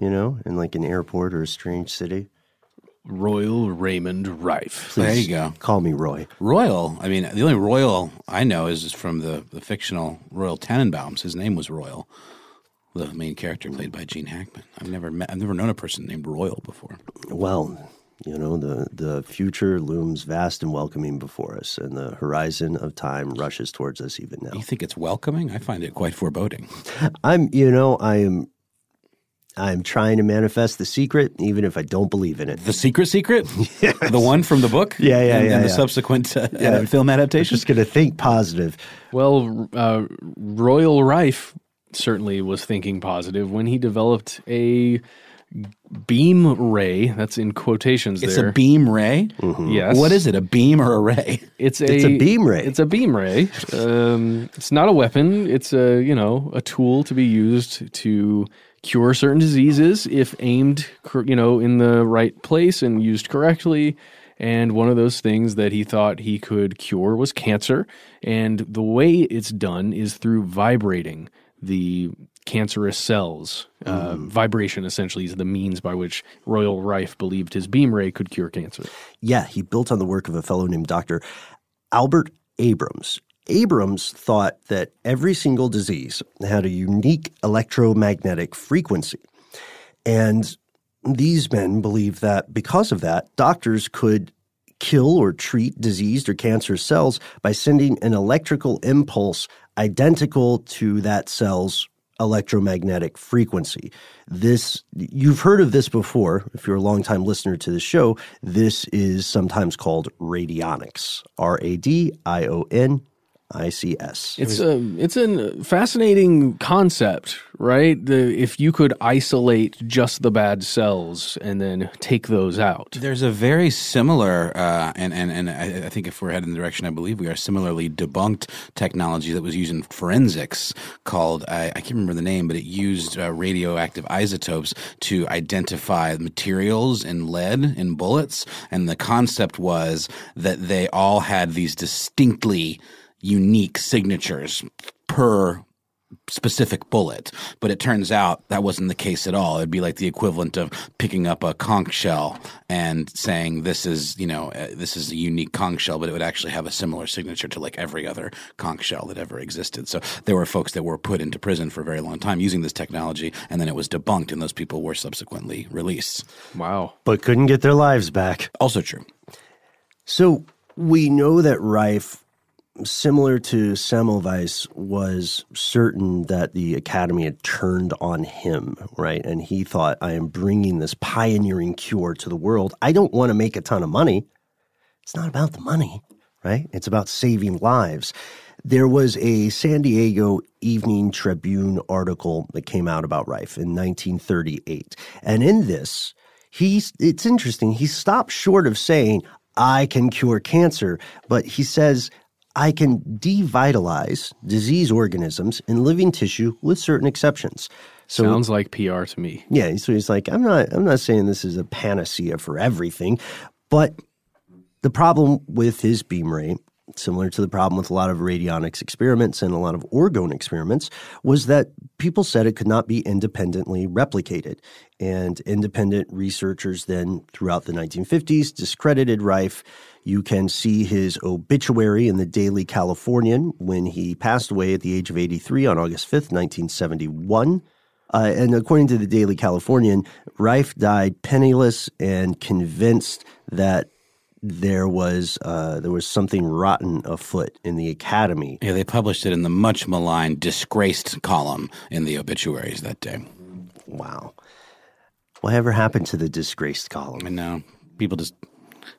you know, in like an airport or a strange city. Royal Raymond Rife. There you go. Call me Roy. Royal. I mean, the only Royal I know is from the, the fictional Royal Tenenbaums. His name was Royal, the main character played by Gene Hackman. I've never met. I've never known a person named Royal before. Well, you know, the the future looms vast and welcoming before us, and the horizon of time rushes towards us even now. You think it's welcoming? I find it quite foreboding. I'm, you know, I am. I'm trying to manifest the secret, even if I don't believe in it. The Secret Secret, the one from the book, Yeah, yeah, and, yeah, and the yeah. subsequent uh, Yeah. film I'm adaptation. just going to think positive. Well, uh, Royal Rife certainly was thinking positive when he developed a beam ray. That's in quotations It's there. a beam ray. Yes. What is it? A beam or a ray? It's a It's a beam ray. It's a beam ray. Um, it's not a weapon. It's a you know a tool to be used to cure certain diseases if aimed you know in the right place and used correctly. And one of those things that he thought he could cure was cancer. And the way it's done is through vibrating the cancerous cells. Uh, vibration essentially is the means by which Royal Rife believed his beam ray could cure cancer. Yeah, he built on the work of a fellow named Dr. Albert Abrams. Abrams thought that every single disease had a unique electromagnetic frequency. And these men believed that because of that, doctors could kill or treat diseased or cancerous cells by sending an electrical impulse identical to that cell's electromagnetic frequency. This you've heard of this before if you're a longtime listener to the show. This is sometimes called radionics. R A D I O N ICS. It's a it's a fascinating concept, right? The, if you could isolate just the bad cells and then take those out. There's a very similar, uh, and and and I, I think if we're heading in the direction I believe we are, similarly debunked technology that was used in forensics called I, I can't remember the name, but it used uh, radioactive isotopes to identify materials in lead in bullets, and the concept was that they all had these distinctly unique signatures per specific bullet. But it turns out that wasn't the case at all. It'd be like the equivalent of picking up a conch shell and saying this is, you know, uh, this is a unique conch shell, but it would actually have a similar signature to like every other conch shell that ever existed. So there were folks that were put into prison for a very long time using this technology, and then it was debunked, and those people were subsequently released. Wow. but couldn't get their lives back. Also true. So we know that Rife, similar to Semmelweis, was certain that the Academy had turned on him, right? And he thought, I am bringing this pioneering cure to the world. I don't want to make a ton of money. It's not about the money, right? It's about saving lives. There was a San Diego Evening Tribune article that came out about Rife in 1938. And in this, he's it's interesting. He stopped short of saying, I can cure cancer, but he says, I can devitalize disease organisms in living tissue with certain exceptions. So Sounds like PR to me. yeah, so he's like, I'm not I'm not saying this is a panacea for everything, but the problem with his beam ray, similar to the problem with a lot of radionics experiments and a lot of orgone experiments, was that people said it could not be independently replicated. And independent researchers then, throughout the 1950s, discredited Rife. You can see his obituary in the Daily Californian when he passed away at the age of 83 on August 5th, 1971. Uh, and according to the Daily Californian, Rife died penniless and convinced that there was uh, there was something rotten afoot in the academy. Yeah, they published it in the much maligned, disgraced column in the obituaries that day. Wow, whatever happened to the disgraced column? I know people just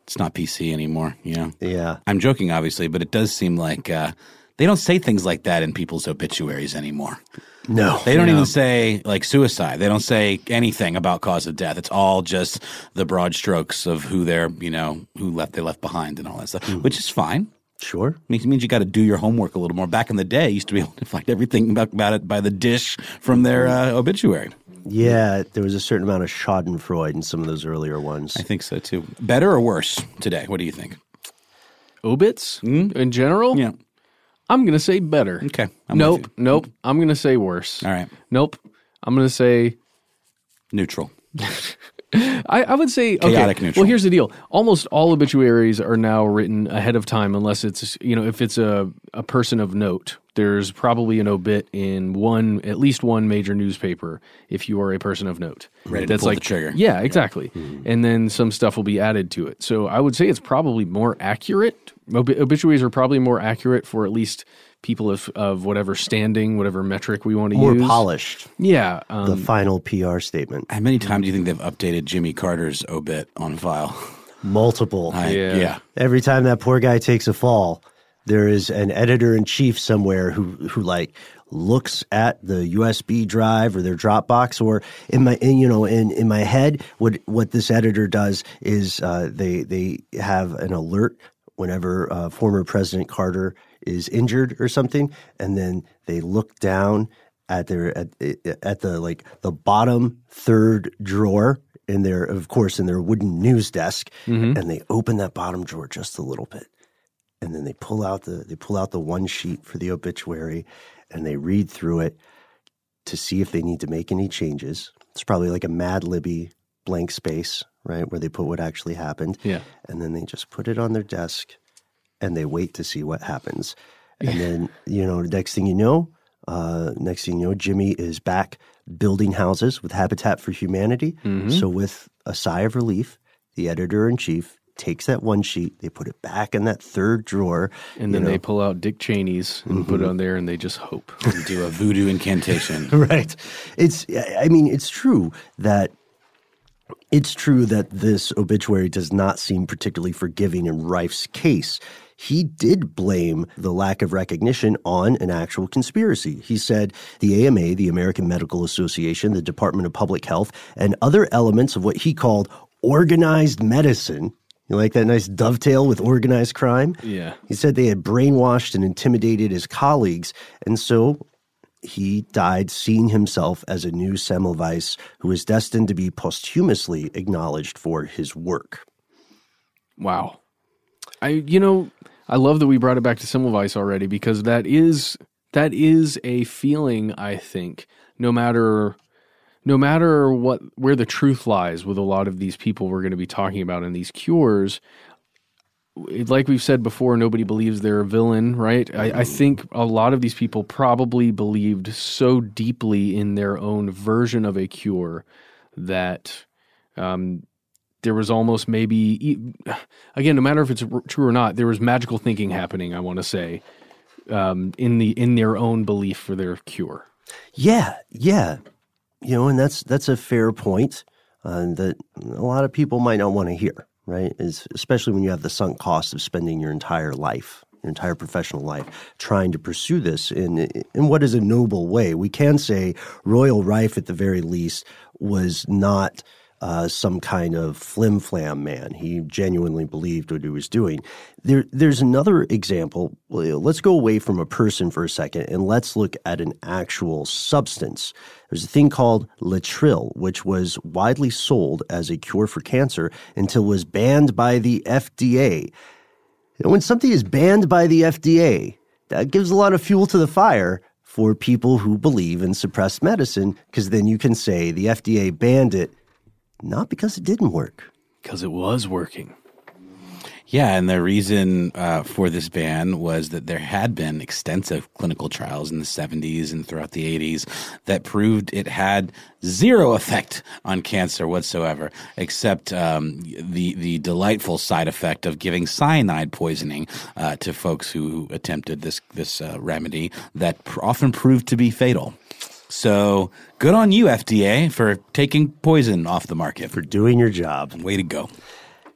it's not PC anymore. You know. Yeah, I'm joking, obviously, but it does seem like uh, they don't say things like that in people's obituaries anymore. No, They don't even say like suicide. They don't say anything about cause of death. It's all just the broad strokes of who they're, you know, who left they left behind and all that stuff, hmm. which is fine. sure. Means means you got to do your homework a little more. Back in the day, you used to be able to find everything about, about it by the dish from their hmm. uh, obituary. Yeah, there was a certain amount of Schadenfreude in some of those earlier ones. I think so too. Better or worse today? What do you think? Obits hmm? in general? Yeah. I'm going to say better. Okay. I'm nope. Nope. I'm going to say worse. All right. Nope. I'm going to say Neutral. I, I would say okay. Chaotic neutral. Well, here's the deal: almost all obituaries are now written ahead of time, unless it's you know if it's a a person of note. There's probably an obit in one, at least one major newspaper if you are a person of note. Ready to pull the trigger. Yeah, exactly. Hmm. And then some stuff will be added to it. So I would say it's probably more accurate. Ob- obituaries are probably more accurate for at least people of, of whatever standing, whatever metric we want to More use. More polished. Yeah. Um, The final PR statement. How many times do you think they've updated Jimmy Carter's obit on file? Multiple. I- Yeah. yeah. Every time that poor guy takes a fall, there is an editor in chief somewhere who who like looks at the USB drive or their Dropbox or in my in, you know in in my head what what this editor does is uh, they they have an alert whenever uh, former President Carter is injured or something, and then they look down at their at, at the like the bottom third drawer in their of course in their wooden news desk mm-hmm. and they open that bottom drawer just a little bit and then they pull out the they pull out the one sheet for the obituary and they read through it to see if they need to make any changes. It's probably like a Mad Libby blank space, right, where they put what actually happened. Yeah. And then they just put it on their desk and they wait to see what happens. And then, you know, next thing you know, uh, next thing you know, Jimmy is back building houses with Habitat for Humanity. Mm-hmm. So, with a sigh of relief, the editor in chief takes that one sheet, they put it back in that third drawer, And then know. they pull out Dick Cheney's and put it on there, and they just hope. You do a voodoo incantation. right. It's, I mean, it's true that it's true that this obituary does not seem particularly forgiving in Rife's case. He did blame the lack of recognition on an actual conspiracy. He said the AMA, the American Medical Association, the Department of Public Health, and other elements of what he called organized medicine. You like that nice dovetail with organized crime? Yeah. He said they had brainwashed and intimidated his colleagues, and so he died seeing himself as a new Semmelweis who was destined to be posthumously acknowledged for his work. Wow. I you know, I love that we brought it back to Semmelweis already because that is that is a feeling I think no matter no matter what where the truth lies with a lot of these people we're going to be talking about in these cures like we've said before nobody believes they're a villain right? I, I think a lot of these people probably believed so deeply in their own version of a cure that um, there was almost maybe again no matter if it's true or not there was magical thinking happening i want to say um, in the in their own belief for their cure Yeah, yeah, you know, and that's that's a fair point uh, that a lot of people might not want to hear, right? Is especially when you have the sunk cost of spending your entire life, your entire professional life, trying to pursue this in in what is a noble way. We can say Royal Rife, at the very least, was not. Uh, some kind of flim flam man. He genuinely believed what he was doing. There, there's another example. Let's go away from a person for a second and let's look at an actual substance. There's a thing called Laetrile, which was widely sold as a cure for cancer until it was banned by the FDA. Know, when something is banned by the FDA, that gives a lot of fuel to the fire for people who believe in suppressed medicine, because then you can say the FDA banned it not because it didn't work. because it was working Yeah, and the reason uh, for this ban was that there had been extensive clinical trials in the 70s and throughout the 80s that proved it had zero effect on cancer whatsoever, except um, the the delightful side effect of giving cyanide poisoning uh, to folks who attempted this this uh, remedy that pr- often proved to be fatal. So good on you, FDA, for taking poison off the market. For doing your job. Way to go.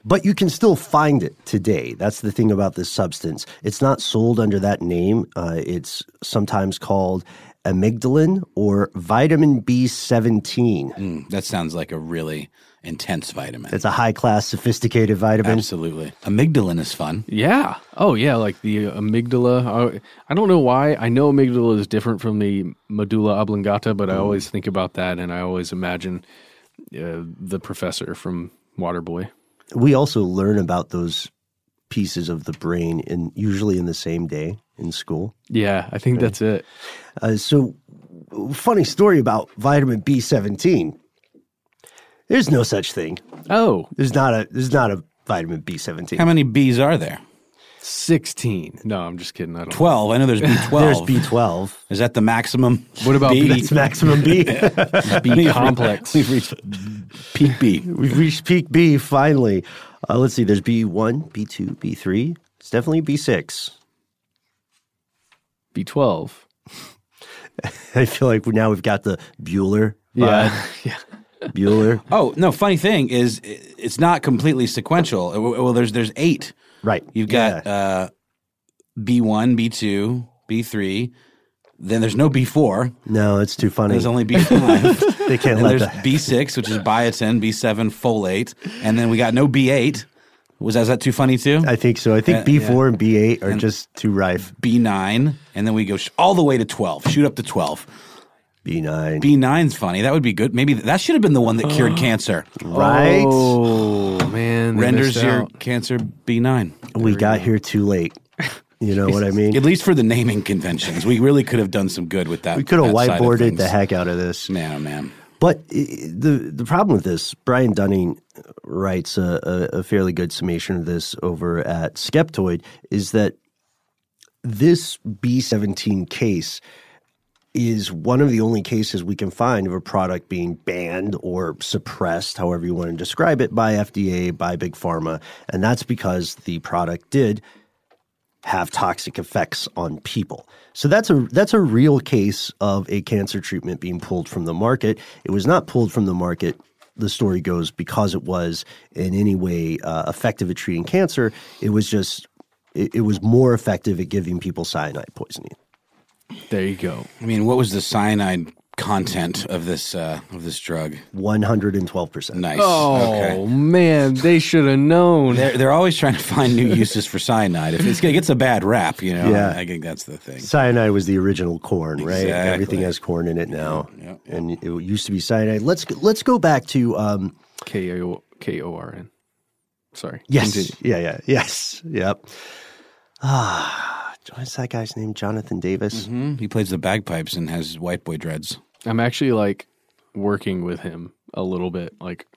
But you can still find it today. That's the thing about this substance. It's not sold under that name. Uh, it's sometimes called amygdalin or vitamin B17. Mm, that sounds like a really intense vitamin. It's a high class, sophisticated vitamin. Absolutely. Amygdalin is fun. Yeah. Oh, yeah. Like the amygdala. I, I don't know why. I know amygdala is different from the medulla oblongata, but I always think about that, and I always imagine uh, the professor from Waterboy. We also learn about those pieces of the brain in usually in the same day in school. Yeah, I think that's it. Uh, so, funny story about vitamin B17. There's no such thing. Oh, There's not a there's not a vitamin B17. How many B's are there? 16. No, I'm just kidding. I don't 12. I know there's B12. There's B12. Is that the maximum? What about B? B? That's maximum B. B complex. We've reached peak B. We've reached peak B finally. Uh, let's see. There's B1, B2, B3. It's definitely B6. B12. I feel like now we've got the Bueller. Yeah. yeah. Bueller. Oh no! Funny thing is, it's not completely sequential. Uh, Well, there's there's eight. Right. You've got uh, B one, B two, B three. Then there's no B four. No, it's too funny. There's only B five. they can't and let there's. B six, which is biotin. B seven, folate. And then we got no B eight. Was that, that too funny too? I think so. I think Uh, B4 and B8 are just too rife. B nine, and then we go sh- all the way to twelve. Shoot up to twelve. B9. B 9's funny. That would be good. Maybe that should have been the one that cured uh-huh. cancer. right? Oh, man. they Renders missed your out. cancer B nine. we got here too late. You know what I mean? At least for the naming conventions, we really could have done some good with that. we could have that side of whiteboarded the heck out of this. Man, oh man. But i- the the problem with this, Brian Dunning writes a, a, a fairly good summation of this over at Skeptoid, is that this B seventeen case is one of the only cases we can find of a product being banned or suppressed, however you want to describe it, by FDA, by Big Pharma, and that's because the product did have toxic effects on people. So that's a that's a real case of a cancer treatment being pulled from the market. It was not pulled from the market. The story goes because it was in any way uh, effective at treating cancer. It was just it, it was more effective at giving people cyanide poisoning. There you go. I mean, what was the cyanide content of this uh, of this drug? One hundred and twelve percent. Nice. Oh Okay. man, they should have known. They're, they're always trying to find new uses for cyanide. If it's, it gets a bad rap, you know, Yeah. I think that's the thing. Cyanide was the original corn, right? Exactly. Everything has corn in it now, yeah, yeah. and it used to be cyanide. Let's go, let's go back to um, K O K O R N. Sorry. Yes. Continue. Yeah, yeah. Yes. Yep. Ah, what's that guy's name? Jonathan Davis. Hmm? He plays the bagpipes and has white boy dreads. I'm actually like working with him a little bit, like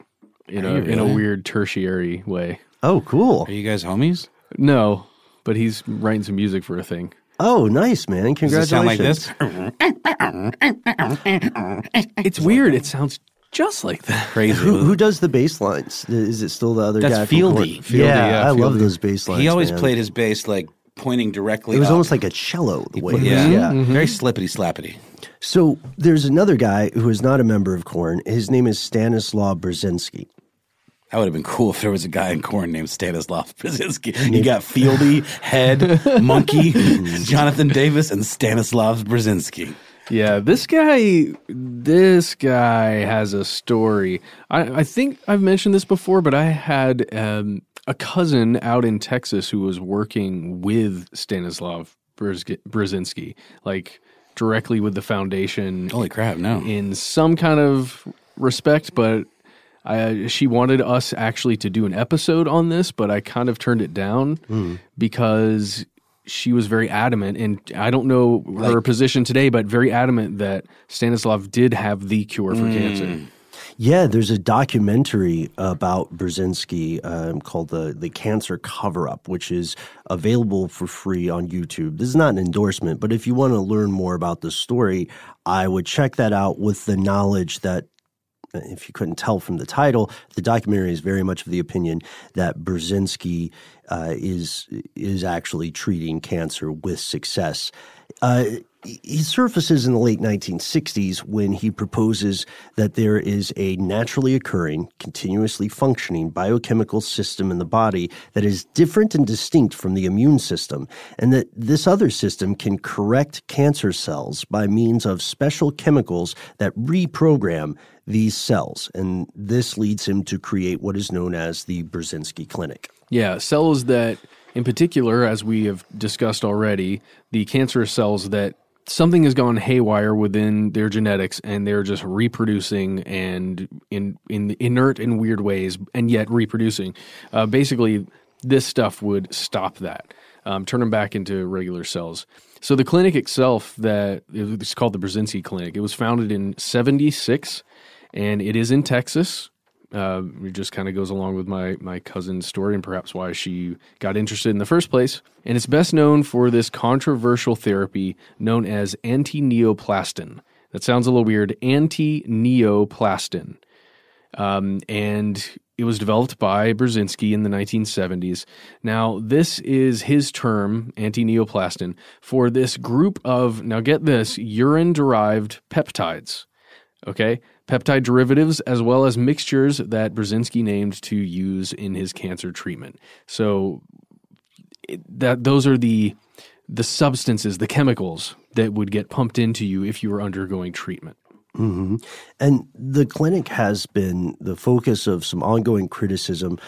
in Are a you in a really? weird tertiary way. Oh, cool. Are you guys homies? No, but he's writing some music for a thing. Oh, nice, man. Does it Congratulations. sound like this? It's weird. It sounds just like that. Crazy. Who, who does the bass lines? Is it still the other That's guy? from Fieldy. Fieldy, yeah, yeah, I love Fieldy. those bass lines. he always man. played his bass like pointing directly. It was up. almost like a cello the way. it was. yeah, yeah. very slippity slappity. So there's another guy who is not a member of Korn. His name is Stanislaw Burzynski. That would have been cool if there was a guy in Korn named Stanislav Burzynski. You got Fieldy, Head, Monkey, Jonathan Davis, and Stanislav Burzynski. Yeah, this guy, this guy has a story. I, I think I've mentioned this before, but I had um, a cousin out in Texas who was working with Stanislav Brz- Burzynski, like directly with the foundation Holy crap! No, in some kind of respect, but I, she wanted us actually to do an episode on this, but I kind of turned it down hmm. because she was very adamant, and I don't know her position today, but very adamant that Stanislav did have the cure for hmm. cancer. Yeah, there's a documentary about Burzynski um, called the the Cancer Cover Up, which is available for free on YouTube. This is not an endorsement, but if you want to learn more about the story, I would check that out with the knowledge that. If you couldn't tell from the title, the documentary is very much of the opinion that Burzynski uh, is is actually treating cancer with success. Uh, he surfaces in the late 1960s when he proposes that there is a naturally occurring, continuously functioning biochemical system in the body that is different and distinct from the immune system, and that this other system can correct cancer cells by means of special chemicals that reprogram these cells. And this leads him to create what is known as the Burzynski Clinic. Yeah, cells that, in particular, as we have discussed already, the cancerous cells that something has gone haywire within their genetics and they're just reproducing and in in inert in weird ways and yet reproducing. Uh, basically, this stuff would stop that, um, turn them back into regular cells. So the clinic itself, that it's called the Burzynski Clinic, it was founded in '76, and it is in Texas. Uh, it just kind of goes along with my my cousin's story and perhaps why she got interested in the first place. And it's best known for this controversial therapy known as anti-neoplaston. That sounds a little weird. Anti-neoplaston, um, and it was developed by Burzynski in the 1970s. Now, this is his term, anti-neoplaston, for this group of now get this urine-derived peptides. Okay, peptide derivatives as well as mixtures that Burzynski named to use in his cancer treatment. So that those are the the substances, the chemicals that would get pumped into you if you were undergoing treatment. hmm And the clinic has been the focus of some ongoing criticism,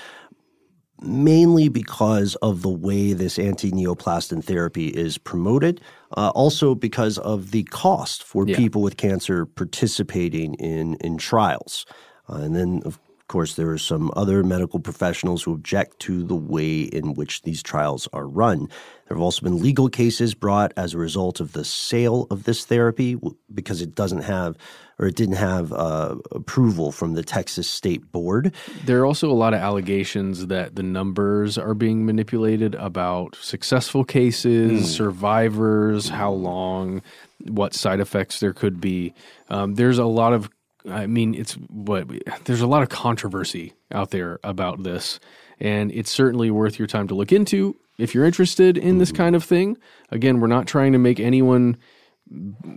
mainly because of the way this anti neoplaston therapy is promoted, uh, also because of the cost for Yeah. people with cancer participating in, in trials. Uh, and then, of course, there are some other medical professionals who object to the way in which these trials are run. There have also been legal cases brought as a result of the sale of this therapy because it doesn't have or it didn't have uh, approval from the Texas State Board. There are also a lot of allegations that the numbers are being manipulated about successful cases, mm. survivors, how long, what side effects there could be. Um, there's a lot of, I mean, it's what there's a lot of controversy out there about this, and it's certainly worth your time to look into if you're interested in this mm-hmm. kind of thing, again, we're not trying to make anyone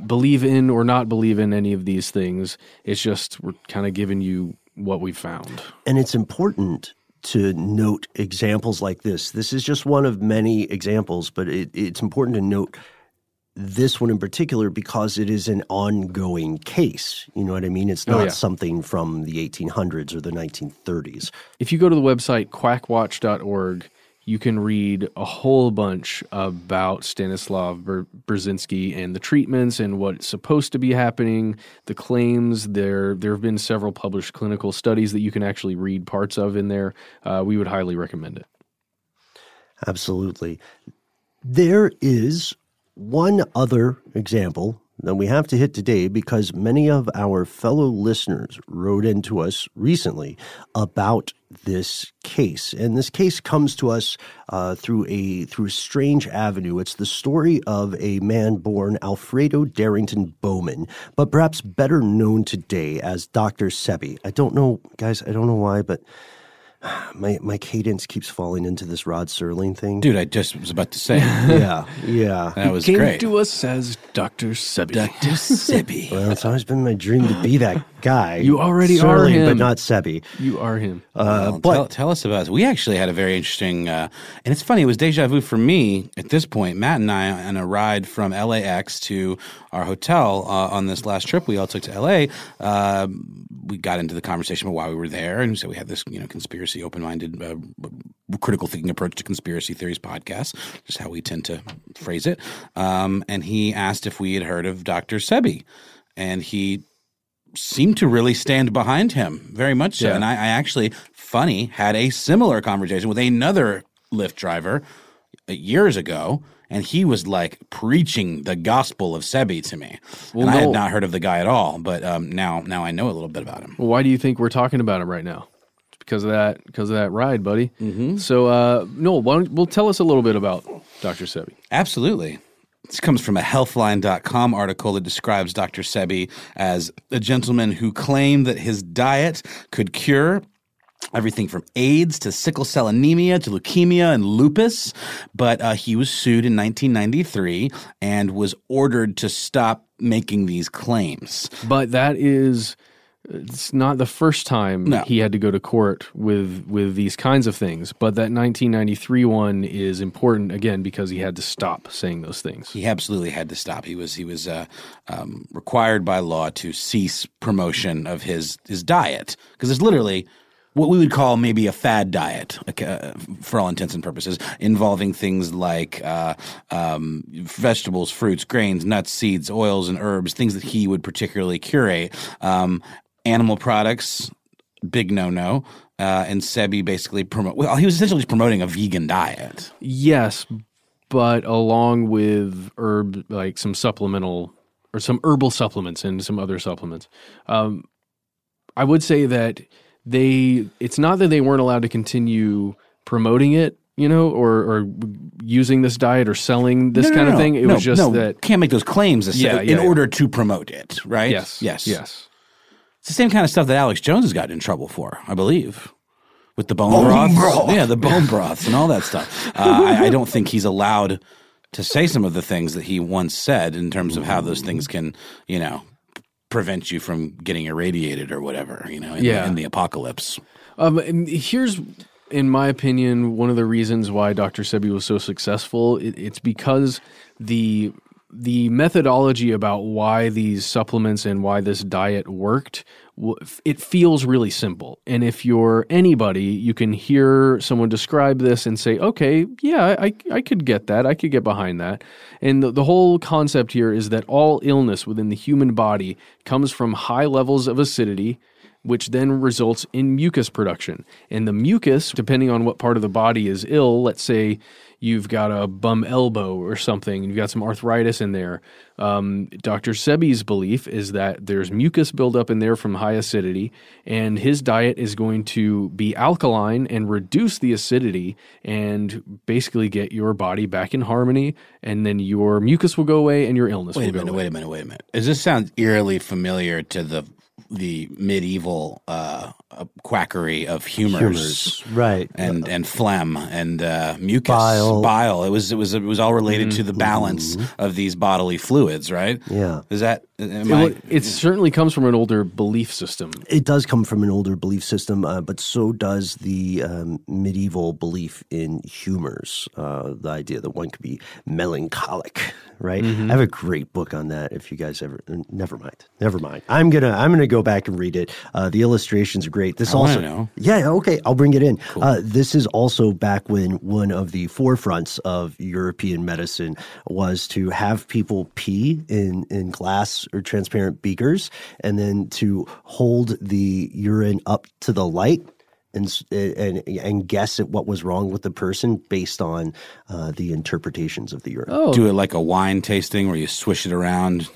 believe in or not believe in any of these things. It's just we're kind of giving you what we found. And it's important to note examples like this. This is just one of many examples, but it, it's important to note this one in particular because it is an ongoing case. You know what I mean? It's oh, not oh, yeah. something from the 1800s or the 1930s. If you go to the website quackwatch.org, you can read a whole bunch about Stanislav Burzynski and the treatments and what's supposed to be happening, the claims. There, there have been several published clinical studies that you can actually read parts of in there. Uh, we would highly recommend it. Absolutely. There is one other example that we have to hit today because many of our fellow listeners wrote into us recently about this case, and this case comes to us uh, through a through a strange avenue. It's the story of a man born Alfredo Darrington Bowman, but perhaps better known today as Doctor Sebi. I don't know, guys. I don't know why, but my my cadence keeps falling into this Rod Serling thing. Dude, I just was about to say. yeah, yeah. That was Came great. to us as Dr. Sebi. Dr. Sebi. well, it's always been my dream to be that guy. You already Serling, are him. but not Sebi. You are him. Uh, well, but tell, tell, us about it. We actually had a very interesting, uh, and it's funny. It was deja vu for me at this point. Matt and I on a ride from LAX to our hotel uh, on this last trip we all took to LA. Uh, we got into the conversation about why we were there, and so we had this, you know, conspiracy, open-minded, uh, critical thinking approach to conspiracy theories podcast, just how we tend to phrase it. Um, and he asked if we had heard of Dr. Sebi, and he seemed to really stand behind him very much so. Yeah. And I, I actually, funny, had a similar conversation with another Lyft driver years ago and he was like preaching the gospel of Sebi to me. Well, and no. I had not heard of the guy at all, but um, now now I know a little bit about him. Well, why do you think we're talking about him right now? It's because of that because of that ride, buddy. Mm-hmm. So, uh, Noel, why don't, well, tell us a little bit about Dr. Sebi. Absolutely. This comes from a healthline.com article that describes Dr. Sebi as a gentleman who claimed that his diet could cure everything from AIDS to sickle cell anemia to leukemia and lupus. But uh, he was sued in 1993 and was ordered to stop making these claims. But that is. It's not the first time no. he had to go to court with with these kinds of things, but that 1993 one is important again because he had to stop saying those things. He absolutely had to stop. He was he was uh, um, required by law to cease promotion of his his diet because it's literally what we would call maybe a fad diet, uh, for all intents and purposes, involving things like uh, um, vegetables, fruits, grains, nuts, seeds, oils, and herbs, things that he would particularly curate. Um, animal products, big no no. Uh, and Sebi basically promote. Well, he was essentially promoting a vegan diet. Yes, but along with herb, like some supplemental or some herbal supplements and some other supplements. Um, I would say that they it's not that they weren't allowed to continue promoting it you know, or, or using this diet or selling this no, kind no, of thing. It no, was just that can't make those claims yeah, in yeah, order to promote it, right? Yes, yes, yes. It's the same kind of stuff that Alex Jones has gotten in trouble for, I believe, with the bone, bone broths, broth. yeah, the bone broths and all that stuff. Uh, I, I don't think he's allowed to say some of the things that he once said in terms of how those things can, you know, prevent you from getting irradiated or whatever, you know, in, yeah. the, in the apocalypse. Um, here's, in my opinion, one of the reasons why Dr. Sebi was so successful. It, it's because the the methodology about why these supplements and why this diet worked it feels really simple. And if you're anybody you can hear someone describe this and say okay yeah i, I could get that. I could get behind that. And the, the whole concept here is that all illness within the human body comes from high levels of acidity which then results in mucus production. And the mucus, depending on what part of the body is ill, let's say you've got a bum elbow or something, you've got some arthritis in there. Um, Dr. Sebi's belief is that there's mucus buildup in there from high acidity, and his diet is going to be alkaline and reduce the acidity and basically get your body back in harmony, and then your mucus will go away and your illness Wait will go minute, away. wait a minute, wait a minute. Does this sound eerily familiar to the the medieval uh, quackery of humors, Humors, right. and and phlegm and uh, mucus, Bile. It was it was it was all related to the balance of these bodily fluids, right? Yeah. Is that? Am Well, I, it certainly comes from an older belief system. It does come from an older belief system, uh, but so does the um, medieval belief in humors. Uh, the idea that one could be melancholic, right? I have a great book on that. If you guys ever, uh, never mind, never mind. I'm gonna I'm gonna go back and read it. Uh, the illustrations are great. This I also, know. yeah, okay, I'll bring it in. Uh, this is also back when one of the forefronts of European medicine was to have people pee in in glass or transparent beakers, and then to hold the urine up to the light. And, and and guess at what was wrong with the person based on uh, the interpretations of the urine. Oh, do it like a wine tasting where you swish it around.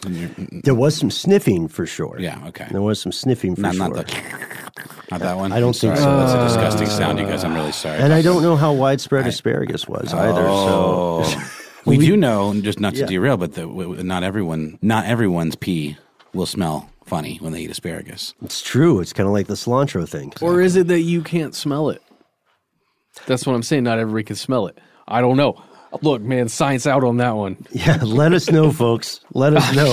There was some sniffing for sure. Yeah, okay. There was some sniffing for Not, sure. not the, not that one. I don't think Sorry, so. That's a disgusting sound, you guys. I'm really sorry. and I don't know how widespread asparagus was either. So Oh. we do know, just not to Yeah. derail, but that w- w- not everyone, not everyone's pee will smell funny when they eat asparagus. it's true. It's kind of like the cilantro thing. Or is it that you can't smell it? That's what I'm saying. Not everybody can smell it. I don't know. Look, man, science out on that one. Yeah, let us know, folks. Let us know.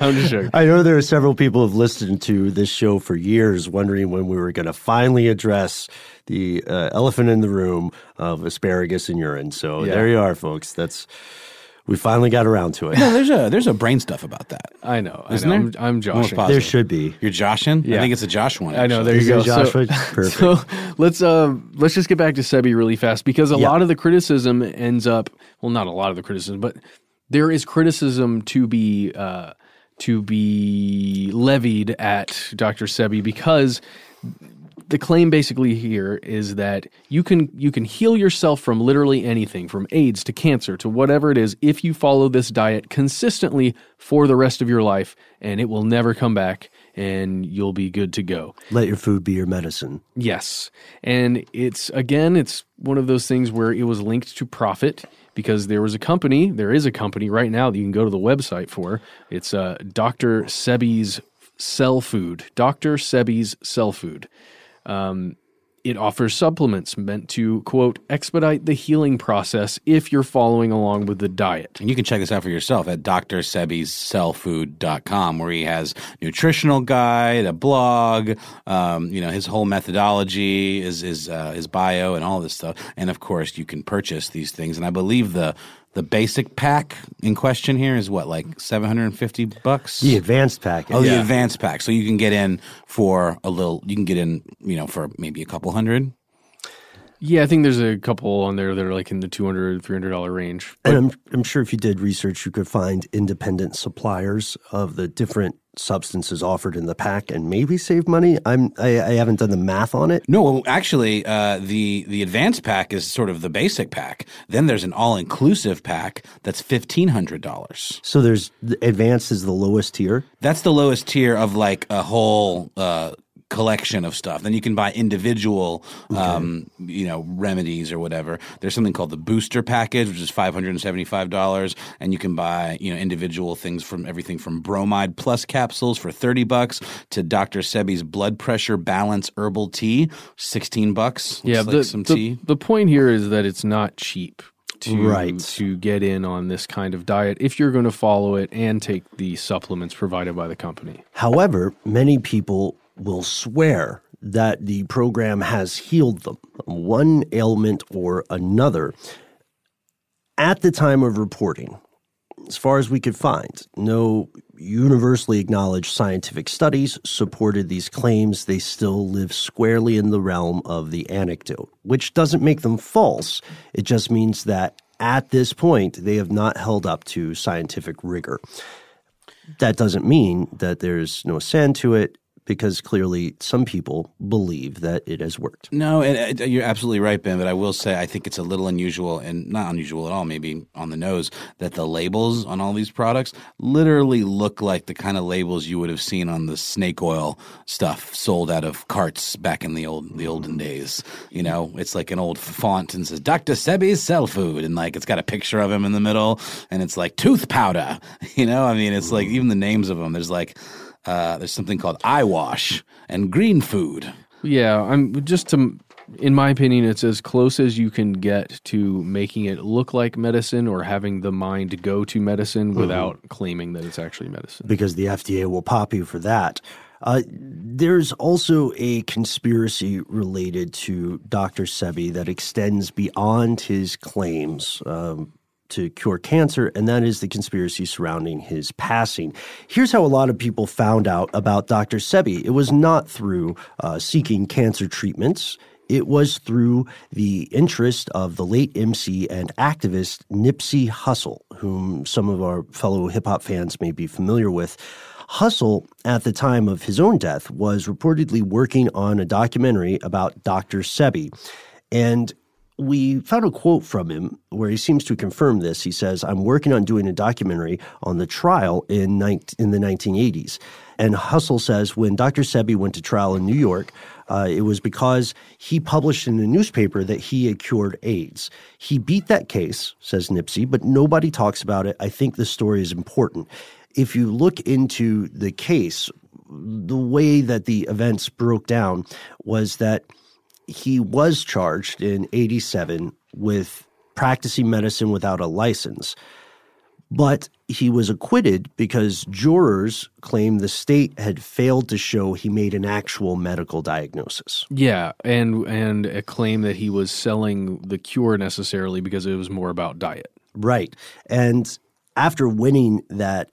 I'm just joking. I know there are several people who have listened to this show for years, wondering when we were going to finally address the uh, elephant in the room of asparagus and urine. So Yeah. there you are, folks. That's we finally got around to it. No, there's a there's a brain stuff about that. I know. Isn't know. there? I'm, I'm Almost joshing. There should be. You're joshing. I think it's a Josh one. I know. There actually. you go. there So, Perfect. so let's uh, let's just get back to Sebi really fast because a Yeah. lot of the criticism ends up well, not a lot of the criticism, but there is criticism to be uh, to be levied at Dr. Sebi because the claim basically here is that you can you can heal yourself from literally anything from AIDS to cancer to whatever it is if you follow this diet consistently for the rest of your life and it will never come back and you'll be good to go. Let your food be your medicine. Yes. And it's again, it's one of those things where it was linked to profit because there was a company, there is a company right now that you can go to the website for. It's uh, Dr. Sebi's Cell Food. Dr. Sebi's Cell Food. Um, it offers supplements meant to, quote, expedite the healing process if you're following along with the diet. And you can check this out for yourself at drsebiscellfood.com where he has nutritional guide, a blog, um, you know, his whole methodology, his his, uh, his bio and all this stuff. And of course, you can purchase these things. And I believe the the basic pack in question here is what, like 750 bucks? The advanced pack Oh, the advanced pack. So you can get in for a little, you can get in, you know, for maybe a couple hundred. Yeah, I think there's a couple on there that are like in the $200, $300 range. And I'm, I'm sure if you did research, you could find independent suppliers of the different substances offered in the pack and maybe save money. I'm I, I haven't done the math on it. No, well, actually, uh, the the advanced pack is sort of the basic pack. Then there's an all inclusive pack that's fifteen hundred dollars. So there's the advanced is the lowest tier. That's the lowest tier of like a whole uh, collection of stuff. Then you can buy individual, um, you know, remedies or whatever. There's something called the booster package, which is five hundred and seventy five dollars, and you can buy you know individual things from everything from bromide plus capsules for thirty bucks to Dr. Sebi's blood pressure balance herbal tea, sixteen bucks. Yeah, Looks like some the, tea. the point here is that it's not cheap to Right. to get in on this kind of diet if you're going to follow it and take the supplements provided by the company. However, many people will swear that the program has healed them, one ailment or another. At the time of reporting, as far as we could find, no universally acknowledged scientific studies supported these claims. They still live squarely in the realm of the anecdote, which doesn't make them false. It just means that at this point, they have not held up to scientific rigor. That doesn't mean that there's no sand to it. Because clearly some people believe that it has worked. No, and uh, you're absolutely right, Ben. But I will say I think it's a little unusual, and not unusual at all, maybe on the nose, that the labels on all these products literally look like the kind of labels you would have seen on the snake oil stuff sold out of carts back in the old the olden days. You know, it's like an old font and says Dr. Sebi's Cell Food, and like it's got a picture of him in the middle, and it's like tooth powder. You know, I mean, it's like even the names of them. There's like uh, there's something called eye wash and green food. Yeah, I'm just to in my opinion it's as close as you can get to making it look like medicine or having the mind go to medicine without claiming that it's actually medicine. because the FDA will pop you for that. Uh, there's also a conspiracy related to Dr. Sebi that extends beyond his claims um, to cure cancer, and that is the conspiracy surrounding his passing. Here's how a lot of people found out about Dr. Sebi it was not through uh, seeking cancer treatments. It was through the interest of the late MC and activist Nipsey Hussle, whom some of our fellow hip hop fans may be familiar with. Hussle, at the time of his own death, was reportedly working on a documentary about Dr. Sebi. And we found a quote from him where he seems to confirm this. He says, I'm working on doing a documentary on the trial in, in the 1980s. And Hussle says, when Dr. Sebi went to trial in New York, uh, it was because he published in a newspaper that he had cured AIDS. He beat that case, says Nipsey, but nobody talks about it. I think the story is important. If you look into the case, the way that the events broke down was that he was charged in 87 with practicing medicine without a license. But he was acquitted because jurors claimed the state had failed to show he made an actual medical diagnosis. Yeah, and and a claim that he was selling the cure necessarily because it was more about diet. Right. And after winning that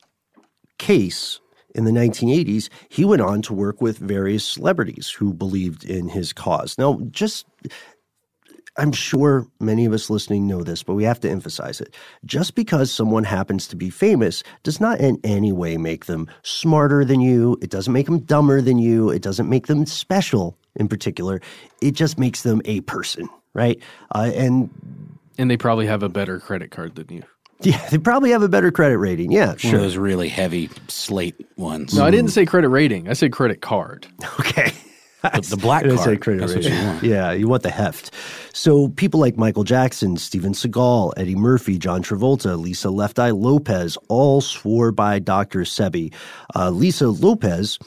case in the 1980s, he went on to work with various celebrities who believed in his cause. Now, just I'm sure many of us listening know this, but we have to emphasize it. Just because someone happens to be famous does not in any way make them smarter than you. It doesn't make them dumber than you. It doesn't make them special in particular. It just makes them a person, right? Uh, and And they probably have a better credit card than you. Yeah, they probably have a better credit rating. Yeah, One of sure. those really heavy slate ones. No, I didn't say credit rating. I said credit card. Okay. The, the black I didn't card. say credit That's what rating. you want. Yeah, you want the heft. So people like Michael Jackson, Steven Seagal, Eddie Murphy, John Travolta, Lisa Left Eye Lopez all swore by Dr. Sebi. Uh, Lisa Lopez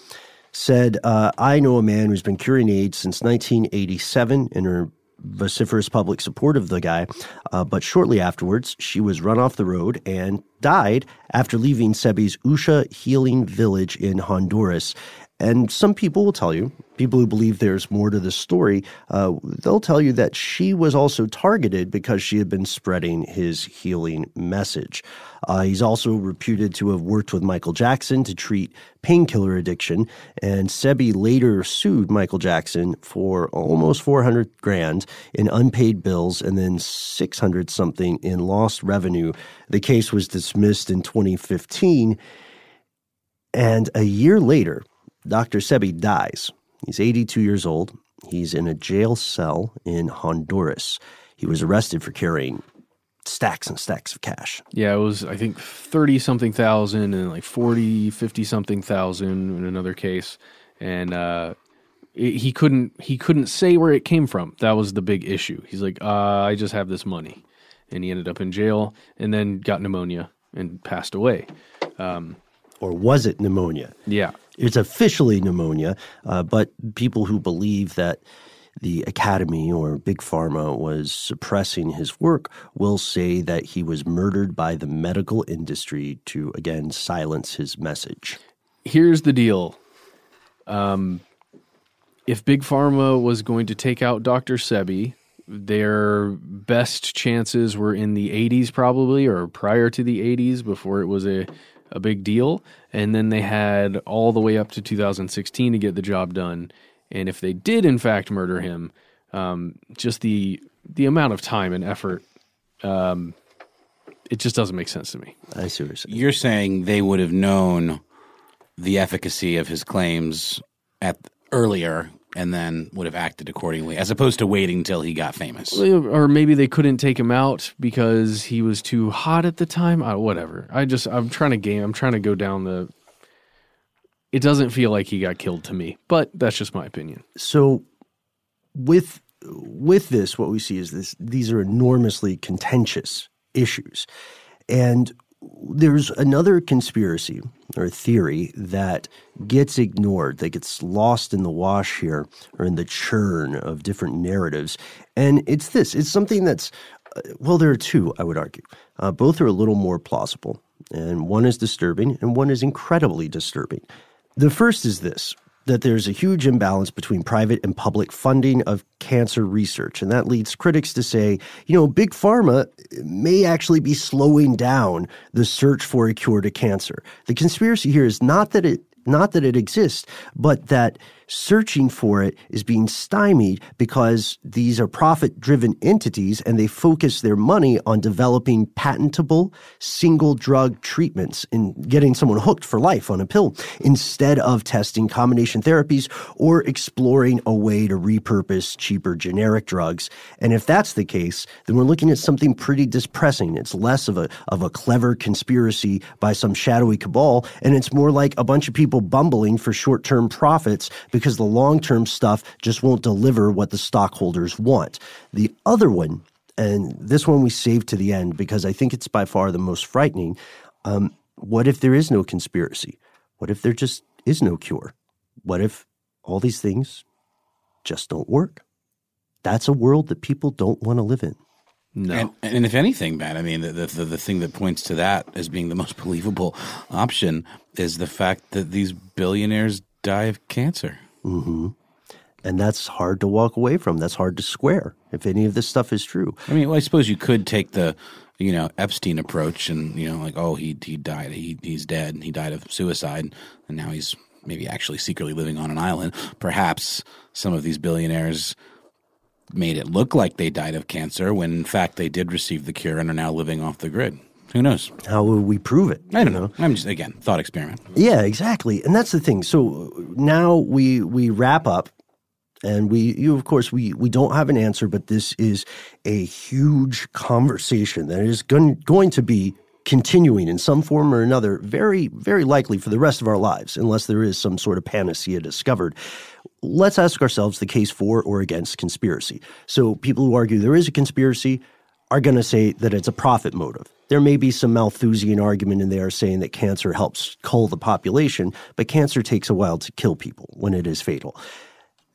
said, uh, I know a man who's been curing AIDS since 1987 in her vociferous public support of the guy. Uh, but shortly afterwards, she was run off the road and died after leaving Sebi's Usha Healing Village in Honduras. And some people will tell you, people who believe there's more to the story, uh, they'll tell you that she was also targeted because she had been spreading his healing message. Uh, he's also reputed to have worked with Michael Jackson to treat painkiller addiction, and Sebi later sued Michael Jackson for almost 400 grand in unpaid bills and then 600 something in lost revenue. The case was dismissed in 2015, and a year later, Dr. Sebi dies. He's 82 years old. He's in a jail cell in Honduras. He was arrested for carrying stacks and stacks of cash. Yeah, it was I think 30 something thousand and like 40, 50 something thousand in another case. And uh it, he couldn't he couldn't say where it came from. That was the big issue. He's like, uh, I just have this money. And he ended up in jail and then got pneumonia and passed away. Or was it pneumonia? Yeah. It's officially pneumonia, uh, but people who believe that the Academy or Big Pharma was suppressing his work will say that he was murdered by the medical industry to, again, silence his message. here's the deal. Um, if Big Pharma was going to take out Dr. Sebi, their best chances were in the 80s, probably, or prior to the 80s, before it was a, a big deal. And then they had all the way up to 2016 to get the job done. And if they did, in fact, murder him, um, just the the amount of time and effort, um, it just doesn't make sense to me. I see what you're saying. You're saying they would have known the efficacy of his claims at earlier and then would have acted accordingly, as opposed to waiting until he got famous. or maybe they couldn't take him out because he was too hot at the time. Uh, whatever. I just I'm trying to game. I'm trying to go down the. It doesn't feel like he got killed to me, but that's just my opinion. So, with with this, what we see is this: these are enormously contentious issues, and there's another conspiracy or theory that gets ignored, that gets lost in the wash here or in the churn of different narratives. And it's this it's something that's, uh, well, there are two, I would argue. Uh, both are a little more plausible, and one is disturbing and one is incredibly disturbing. The first is this that there's a huge imbalance between private and public funding of cancer research. And that leads critics to say, you know, big pharma may actually be slowing down the search for a cure to cancer. The conspiracy here is not that it not that it exists, but that searching for it is being stymied because these are profit driven entities and they focus their money on developing patentable single drug treatments and getting someone hooked for life on a pill instead of testing combination therapies or exploring a way to repurpose cheaper generic drugs. And if that's the case, then we're looking at something pretty depressing. It's less of a, of a clever conspiracy by some shadowy cabal, and it's more like a bunch of people bumbling for short term profits because the long term stuff just won't deliver what the stockholders want. The other one, and this one we saved to the end because I think it's by far the most frightening. Um, what if there is no conspiracy? What if there just is no cure? What if all these things just don't work? That's a world that people don't want to live in. No. And, and if anything, Matt, I mean, the, the, the thing that points to that as being the most believable option is the fact that these billionaires die of cancer. Mm-hmm. And that's hard to walk away from. That's hard to square if any of this stuff is true. I mean, well, I suppose you could take the, you know, Epstein approach and, you know, like, oh, he, he died. He, he's dead. and He died of suicide. And now he's maybe actually secretly living on an island. Perhaps some of these billionaires made it look like they died of cancer when in fact they did receive the cure and are now living off the grid. Who knows? How will we prove it? I don't know. I'm just again thought experiment. Yeah, exactly. And that's the thing. So now we we wrap up and we you of course we we don't have an answer but this is a huge conversation that is going, going to be continuing in some form or another very very likely for the rest of our lives unless there is some sort of panacea discovered let's ask ourselves the case for or against conspiracy so people who argue there is a conspiracy are going to say that it's a profit motive. There may be some Malthusian argument in there saying that cancer helps cull the population, but cancer takes a while to kill people when it is fatal.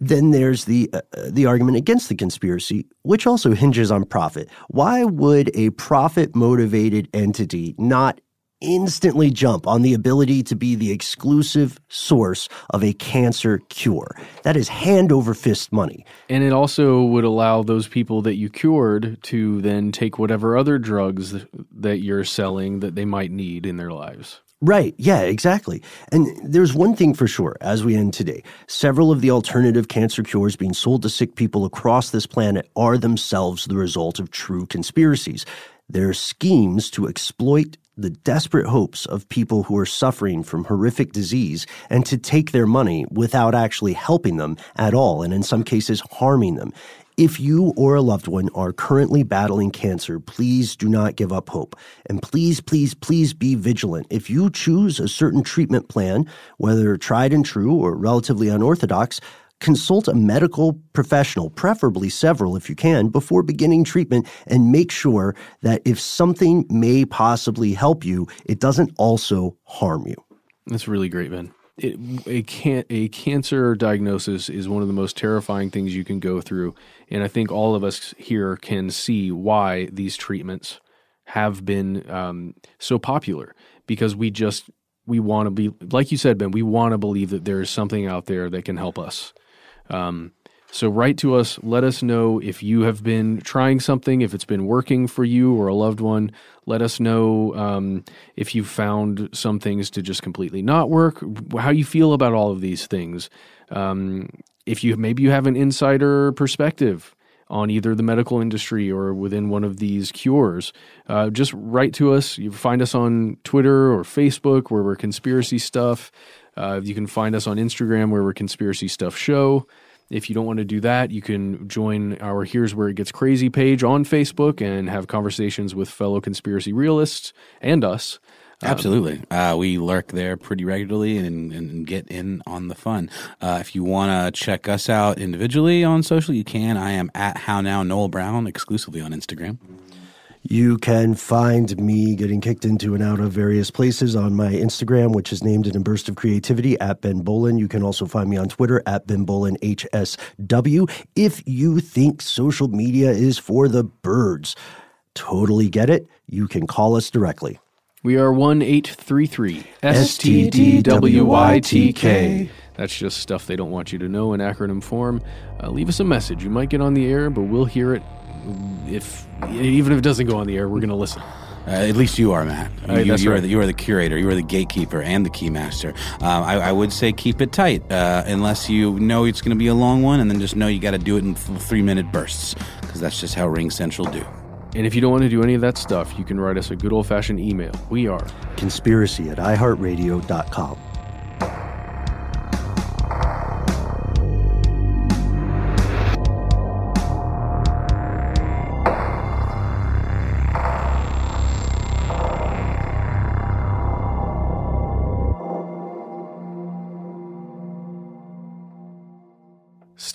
Then there's the uh, the argument against the conspiracy, which also hinges on profit. Why would a profit motivated entity not instantly jump on the ability to be the exclusive source of a cancer cure. That is hand over fist money. And it also would allow those people that you cured to then take whatever other drugs that you're selling that they might need in their lives. Right. Yeah, exactly. And there's one thing for sure as we end today. Several of the alternative cancer cures being sold to sick people across this planet are themselves the result of true conspiracies. They're schemes to exploit the desperate hopes of people who are suffering from horrific disease and to take their money without actually helping them at all, and in some cases, harming them. If you or a loved one are currently battling cancer, please do not give up hope. And please, please, please be vigilant. If you choose a certain treatment plan, whether tried and true or relatively unorthodox, consult a medical professional, preferably several if you can, before beginning treatment and make sure that if something may possibly help you, it doesn't also harm you. That's really great, Ben. It, a, can, a cancer diagnosis is one of the most terrifying things you can go through. And I think all of us here can see why these treatments have been um, so popular because we just we want to be like you said ben we want to believe that there is something out there that can help us um, so write to us. Let us know if you have been trying something, if it's been working for you or a loved one. Let us know um, if you've found some things to just completely not work. How you feel about all of these things. Um, if you maybe you have an insider perspective on either the medical industry or within one of these cures, uh, just write to us. You find us on Twitter or Facebook where we're conspiracy stuff. Uh, you can find us on Instagram where we're Conspiracy Stuff Show. If you don't want to do that, you can join our Here's Where It Gets Crazy page on Facebook and have conversations with fellow conspiracy realists and us. Absolutely. Uh, we lurk there pretty regularly and, and get in on the fun. Uh, if you want to check us out individually on social, you can. I am at How Now Noel Brown exclusively on Instagram. You can find me getting kicked into and out of various places on my Instagram, which is named in a burst of creativity at Ben Bowlin. You can also find me on Twitter at Ben Bowlin HSW. If you think social media is for the birds, totally get it. You can call us directly. We are 1833 STDWYTK. That's just stuff they don't want you to know in acronym form. Uh, leave us a message. You might get on the air, but we'll hear it. If even if it doesn't go on the air, we're going to listen. Uh, at least you are, Matt. You, that's you are right. the, you are the curator. You are the gatekeeper and the keymaster. Um, I, I would say keep it tight, uh, unless you know it's going to be a long one, and then just know you got to do it in th- three minute bursts, because that's just how Ring Central do. And if you don't want to do any of that stuff, you can write us a good old fashioned email. We are Conspiracy at iHeartRadio.com.